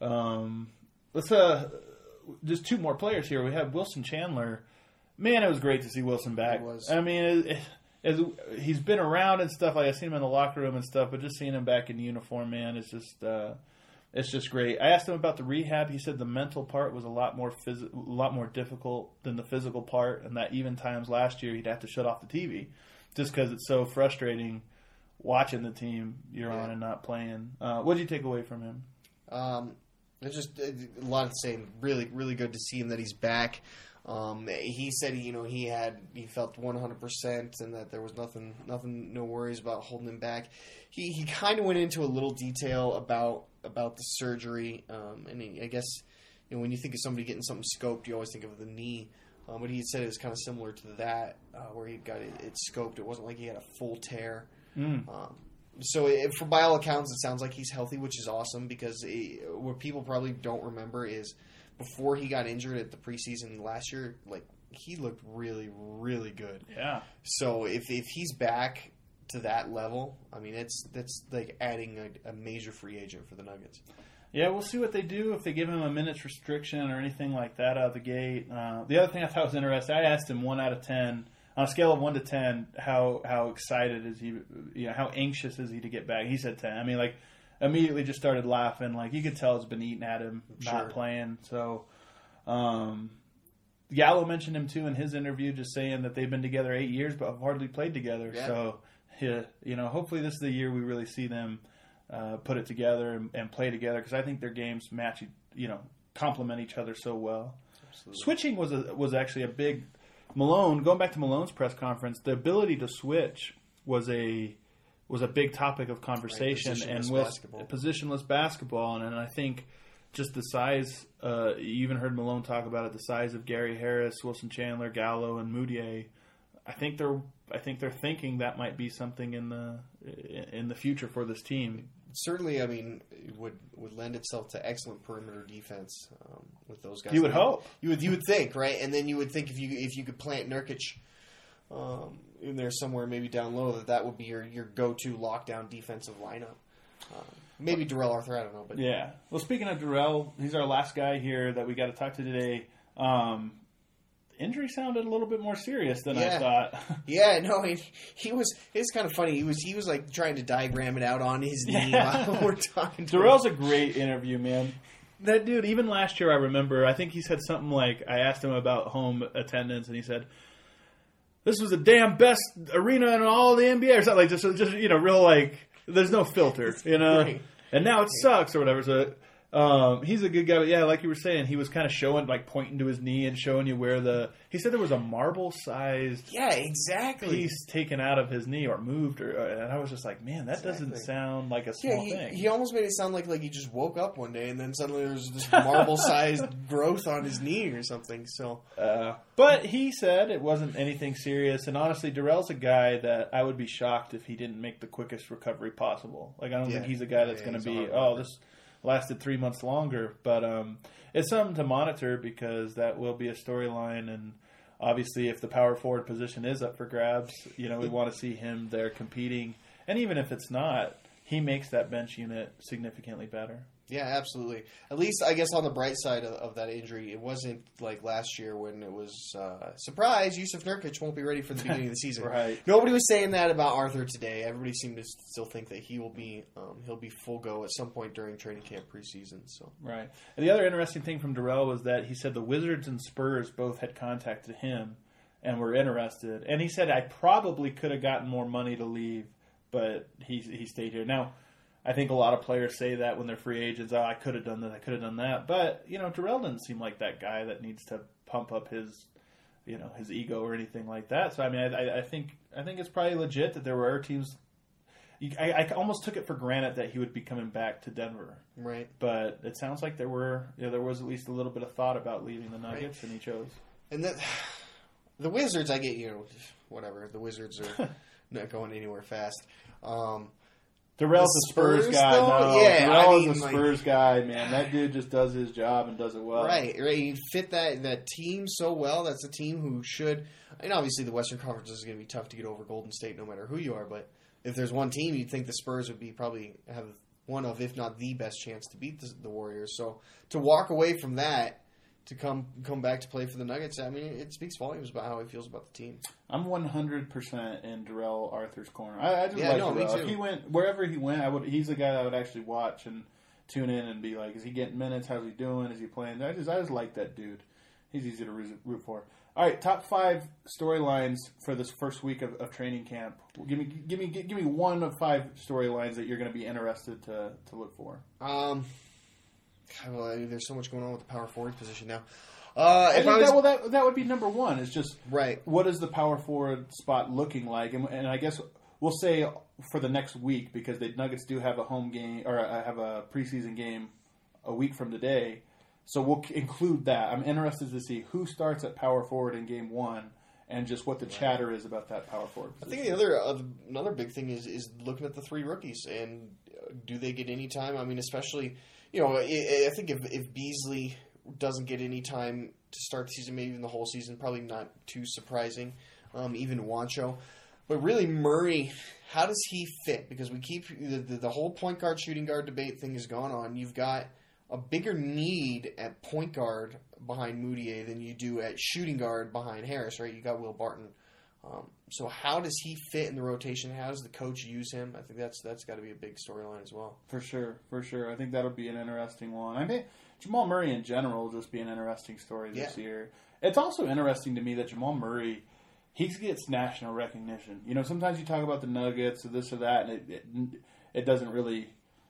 Um, let's uh, just two more players here. We have Wilson Chandler. Man, it was great to see Wilson back. It was. I mean, it, it, as he's been around and stuff. Like I've seen him in the locker room and stuff, but just seeing him back in uniform, man, it's just uh, it's just great. I asked him about the rehab. He said the mental part was a lot more phys- a lot more difficult than the physical part, and that even times last year he'd have to shut off the TV just because it's so frustrating watching the team you're on and not playing. Uh, what did you take away from him? Um, it's just uh, a lot to say. Really, really good to see him that he's back. Um, he said, you know, he had he felt 100 percent, and that there was nothing, nothing, no worries about holding him back. He he kind of went into a little detail about about the surgery, um, and he, I guess you know when you think of somebody getting something scoped, you always think of the knee. Um, but he said it was kind of similar to that, uh, where he got it, it scoped. It wasn't like he had a full tear. Um, so, it, for by all accounts, it sounds like he's healthy, which is awesome because it, what people probably don't remember is before he got injured at the preseason last year, like he looked really, really good. Yeah. So if if he's back to that level, I mean, it's that's like adding a, a major free agent for the Nuggets. Yeah, we'll see what they do if they give him a minutes restriction or anything like that out of the gate. Uh, the other thing I thought was interesting, I asked him one out of ten on a scale of one to ten, how how excited is he? You know, how anxious is he to get back? He said ten. I mean, like immediately just started laughing. Like you could tell it's been eating at him Sure. not playing. So, um, Gallo mentioned him too in his interview, just saying that they've been together eight years but have hardly played together. Yeah. So, yeah, you know, hopefully this is the year we really see them uh, put it together and, and play together because I think their games match, you know, complement each other so well. Switching was a, was actually a big Malone. Going back to Malone's press conference, the ability to switch was a was a big topic of conversation Right, and positionless basketball. positionless basketball, and, and I think just the size. Uh, you even heard Malone talk about it. The size of Gary Harris, Wilson Chandler, Gallo, and Mudiay. I think they're I think they're thinking that might be something in the in the future for this team. certainly, I mean, it would would lend itself to excellent perimeter defense um, with those guys. You would hope. You would you would think, right? And then you would think if you if you could plant Nurkic um, in there somewhere, maybe down low, that that would be your your go to lockdown defensive lineup. Um, maybe Darrell Arthur, I don't know, but Yeah. Well, speaking of Darrell, he's our last guy here that we got to talk to today. Um, injury sounded a little bit more serious than I thought. Yeah, no, he, he was. It's kind of funny. He was he was like trying to diagram it out on his knee Yeah. while we're talking. To him. Darrell's a great interview, man. That dude, even last year, I remember. I think he said something like, "I asked him about home attendance, and he said." This was the damn best arena in all the NBA, or something like just, just you know, real like. There's no filter, you know, great. and now it sucks or whatever. So, um, he's a good guy, but yeah, like you were saying, he was kind of showing, like pointing to his knee and showing you where the. He said there was a marble-sized Yeah, exactly. piece taken out of his knee or moved, or and I was just like, man, that doesn't sound like a Yeah, small he, thing. he almost made it sound like like he just woke up one day and then suddenly there's this marble-sized growth on his knee or something. So Uh, but he said it wasn't anything serious, and honestly, Darrell's a guy that I would be shocked if he didn't make the quickest recovery possible. Like I don't Yeah. think he's a guy that's Yeah, going to be, oh, this lasted three months longer. But um, it's something to monitor because that will be a storyline, and obviously, if the power forward position is up for grabs, you know we want to see him there competing, and even if it's not, he makes that bench unit significantly better. Yeah, absolutely. At least I guess on the bright side of, of that injury, it wasn't like last year when it was uh, surprise. Jusuf Nurkic won't be ready for the beginning of the season. Right. Nobody was saying that about Arthur today. Everybody seemed to still think that he will be um, he'll be full go at some point during training camp preseason. So Right. And the other interesting thing from Darrell was that he said the Wizards and Spurs both had contacted him and were interested. And he said I probably could have gotten more money to leave, but he he stayed here. Now, I think a lot of players say that when they're free agents, oh, I could have done that. I could have done that. But, you know, Darrell didn't seem like that guy that needs to pump up his you know, his ego or anything like that. So I mean I, I- think I think it's probably legit that there were teams I, I almost took it for granted that he would be coming back to Denver right. but it sounds like there were you know, there was at least a little bit of thought about leaving the Nuggets, and he chose. And then the Wizards, I get you know whatever. The Wizards are not going anywhere fast. Um, Darrell's The a Spurs, Spurs, guy. though? No, Yeah, I Darrell's mean, a like- Spurs guy, man. That dude just does his job and does it well. Right, right. You fit that that team so well. That's a team who should. And obviously, the Western Conference is going to be tough to get over Golden State, no matter who you are. But if there's one team, you'd think the Spurs would be probably have one of, if not the best chance to beat the, the Warriors. So to walk away from that to come come back to play for the Nuggets, I mean, it speaks volumes about how he feels about the team. I'm 100 percent in Darrell Arthur's corner. I, I just Yeah, like no, Darrell. If he went wherever he went, I would. He's the guy that I would actually watch and tune in and be like, is he getting minutes? How's he doing? Is he playing? I just I just like that dude. He's easy to root root for. All right, top five storylines for this first week of, of training camp. Give me, give me, give me one of five storylines that you're going to be interested to, to look for. Um, God, well, I mean, there's so much going on with the power forward position now. Uh, I if I was, that, well, that that would be number one. Is just Right. What is the power forward spot looking like? And, and I guess we'll say for the next week because the Nuggets do have a home game or uh, have a preseason game a week from today. So we'll include that. I'm interested to see who starts at power forward in game one and just what the chatter is about that power forward. I think the other uh, another big thing is is looking at the three rookies and uh, do they get any time? I mean, especially you know, I, think if if Beasley doesn't get any time to start the season, maybe even the whole season, probably not too surprising. Um, even Juancho, but really Murray, how does he fit? Because we keep the, the the whole point guard shooting guard debate thing has gone on. You've got a bigger need at point guard behind Mudiay than you do at shooting guard behind Harris, right? You got Will Barton. Um, so how does he fit in the rotation? How does the coach use him? I think that's that's got to be a big storyline as well. For sure, for sure. I think that'll be an interesting one. I think Jamal Murray in general will just be an interesting story this Yeah. year. It's also interesting to me that Jamal Murray he gets national recognition. You know, sometimes you talk about the Nuggets or this or that, and it it, it doesn't really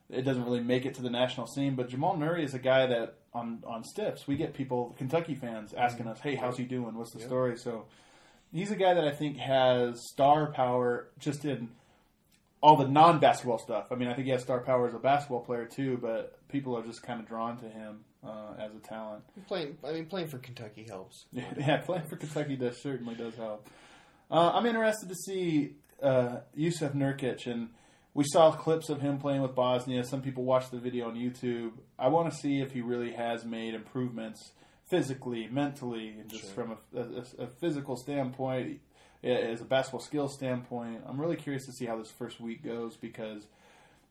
it doesn't really make it to the national scene. But Jamal Murray is a guy that on on Stiffs we get people Kentucky fans asking us, "Hey, how's he doing? What's the story?" So he's a guy that I think has star power just in all the non-basketball stuff. I mean, I think he has star power as a basketball player too, but people are just kind of drawn to him uh, as a talent. Playing, I mean, playing for Kentucky helps. Yeah, yeah, playing for Kentucky does certainly does help. Uh, I'm interested to see uh, Jusuf Nurkic, and we saw clips of him playing with Bosnia. Some people watched the video on YouTube. I want to see if he really has made improvements physically, mentally, and just Sure. from a, a, a physical standpoint, as a basketball skill standpoint. I'm really curious to see how this first week goes because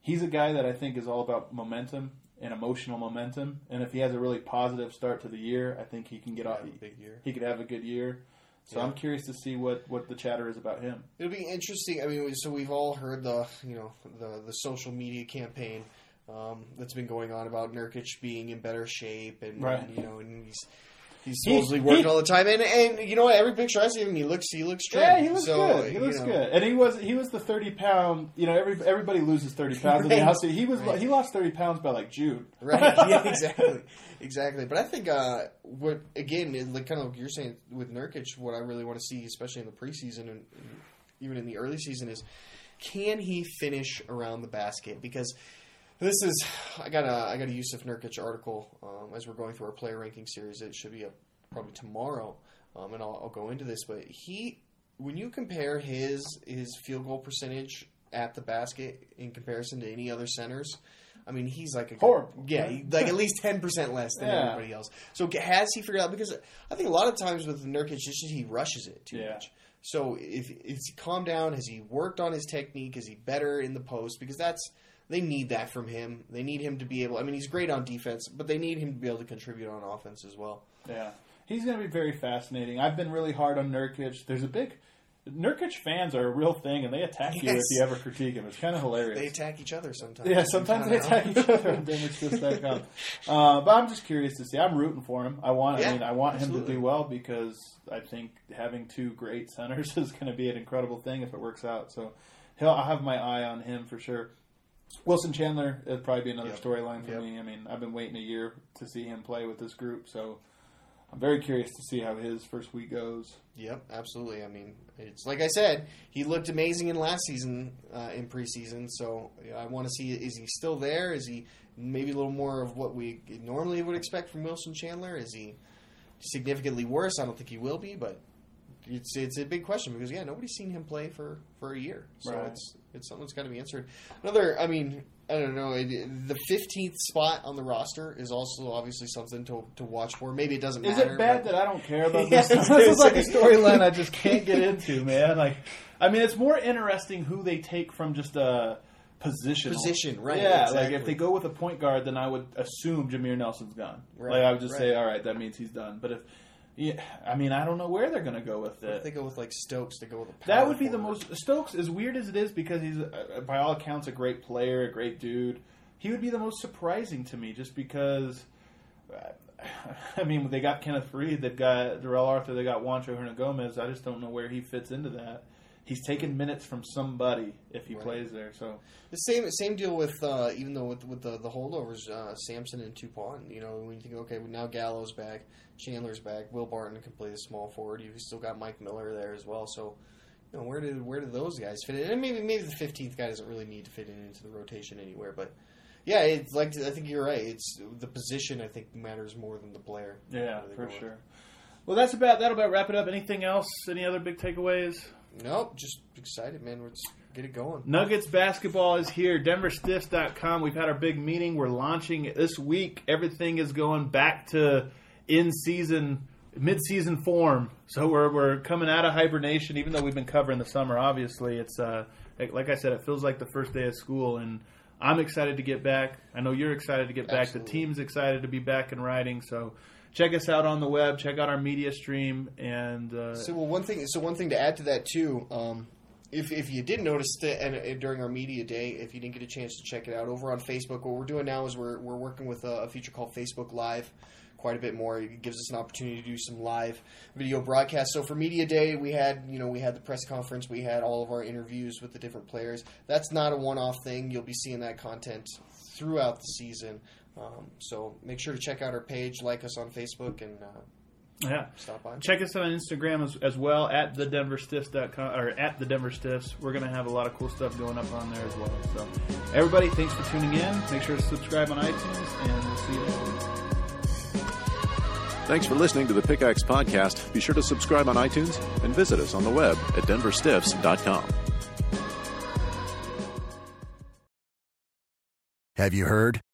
he's a guy that I think is all about momentum and emotional momentum. And if he has a really positive start to the year, I think he can get off. A big year. He could have a good year. So Yeah. I'm curious to see what, what the chatter is about him. It'll be interesting. I mean, so we've all heard the you know the the social media campaign um, that's been going on about Nurkic being in better shape and Right. you know and he's he's He- supposedly working he- all the time and and you know what every picture I see of him he looks he looks trim. Yeah, he looks So, good. He looks know, good, and he was he was the thirty pound. You know, every everybody loses thirty pounds in the house. He was Right. he lost thirty pounds by like June. Right. Yeah. Exactly. Exactly. But I think uh, what again, like kind of like you're saying with Nurkic, what I really want to see, especially in the preseason and even in the early season, is can he finish around the basket? Because this is I got a I got a Jusuf Nurkic article um, as we're going through our player ranking series. It should be up probably tomorrow, um, and I'll, I'll go into this. But he, when you compare his his field goal percentage at the basket in comparison to any other centers. I mean, he's like a Horrible. Yeah, like at least ten percent less than Yeah. everybody else. So has he figured out? Because I think a lot of times with Nurkic, it's just he rushes it too Yeah. much. So if it's calmed down, has he worked on his technique? Is he better in the post? Because that's they need that from him. They need him to be able. I mean, he's great on defense, but they need him to be able to contribute on offense as well. Yeah, he's going to be very fascinating. I've been really hard on Nurkic. There's a big Nurkic fans are a real thing, and they attack you if you ever critique him. It's kind of hilarious. They attack each other sometimes. Yeah, sometimes they attack each other on DenverStiffs.com. Uh, but I'm just curious to see. I'm rooting for him. I want. Yeah, I mean, I want him to do well because I think having two great centers is going to be an incredible thing if it works out. So, he'll. I'll have my eye on him for sure. Wilson Chandler, it'd probably be another Yep. storyline for Yep. me. I mean, I've been waiting a year to see him play with this group, so I'm very curious to see how his first week goes. Yep, absolutely. I mean, it's like I said, he looked amazing in last season uh, in preseason. So I want to see is he still there? Is he maybe a little more of what we normally would expect from Wilson Chandler? Is he significantly worse? I don't think he will be, but it's it's a big question because yeah, nobody's seen him play for, for a year, so Right. it's it's something that's got to be answered. Another, I mean. I don't know. it- The fifteenth spot on the roster is also obviously something to, to watch for. Maybe it doesn't Is matter. it bad that I don't care about this? Was this is like a storyline I just can't get into, man. Like, I mean, it's more interesting who they take from just uh, a position. Position, right, Yeah, exactly. like if they go with a point guard, then I would assume Jameer Nelson's gone. Right, like I would just right. say, all right, that means he's done. But if, yeah, I mean, I don't know where they're going to go with If they go with like Stokes, they go with a That would be the most Stokes. As weird as it is, because he's uh, by all accounts a great player, a great dude. He would be the most surprising to me, just because. uh, I mean, they got Kenneth Reed, they've got Darrell Arthur, they got Juancho Hernangomez. I just don't know where he fits into that. He's taking minutes from somebody if he Right. plays there. So The same same deal with uh, even though with with the, the holdovers, uh, Sampson and Toupane. You know, when you think okay, now Gallows back, Chandler's back, Will Barton can play the small forward. You've still got Mike Miller there as well. So, you know, where did where did those guys fit in? And maybe maybe the fifteenth guy doesn't really need to fit in into the rotation anywhere, but. Yeah, it's like I think you're right. It's the position. I think matters more than the player. yeah, for go with. sure. Well, that's about that'll about wrap it up. Anything else? Any other big takeaways? Nope, just excited, man. Let's get it going. Nuggets basketball is here. DenverStiffs.com. We've had our big meeting. We're launching it this week. Everything is going back to in season, mid season form. So we're, we're coming out of hibernation, even though we've been covering the summer. Obviously, it's uh, like, like I said, it feels like the first day of school, and I'm excited to get back. I know you're excited to get back. The team's excited to be back and riding. So check us out on the web. Check out our media stream, and uh, So well, one thing. So one thing to add to that too. Um, if, if you didn't notice that and, and during our media day, if you didn't get a chance to check it out over on Facebook, what we're doing now is we're we're working with a, a feature called Facebook Live. Quite a bit more. It gives us an opportunity to do some live video broadcasts. So for media day, we had you know we had the press conference, we had all of our interviews with the different players. That's not a one-off thing. You'll be seeing that content throughout the season. Um, so make sure to check out our page, like us on Facebook, and uh, Yeah. Stop by. Check us out on Instagram as, as well at the Denver Stiffs.com or at the Denver Stiffs. We're going to have a lot of cool stuff going up on there as well. So, everybody, thanks for tuning in. Make sure to subscribe on iTunes, and we'll see you next week. Thanks for listening to the Pickaxe Podcast. Be sure to subscribe on iTunes and visit us on the web at denverstiffs.com. Have you heard?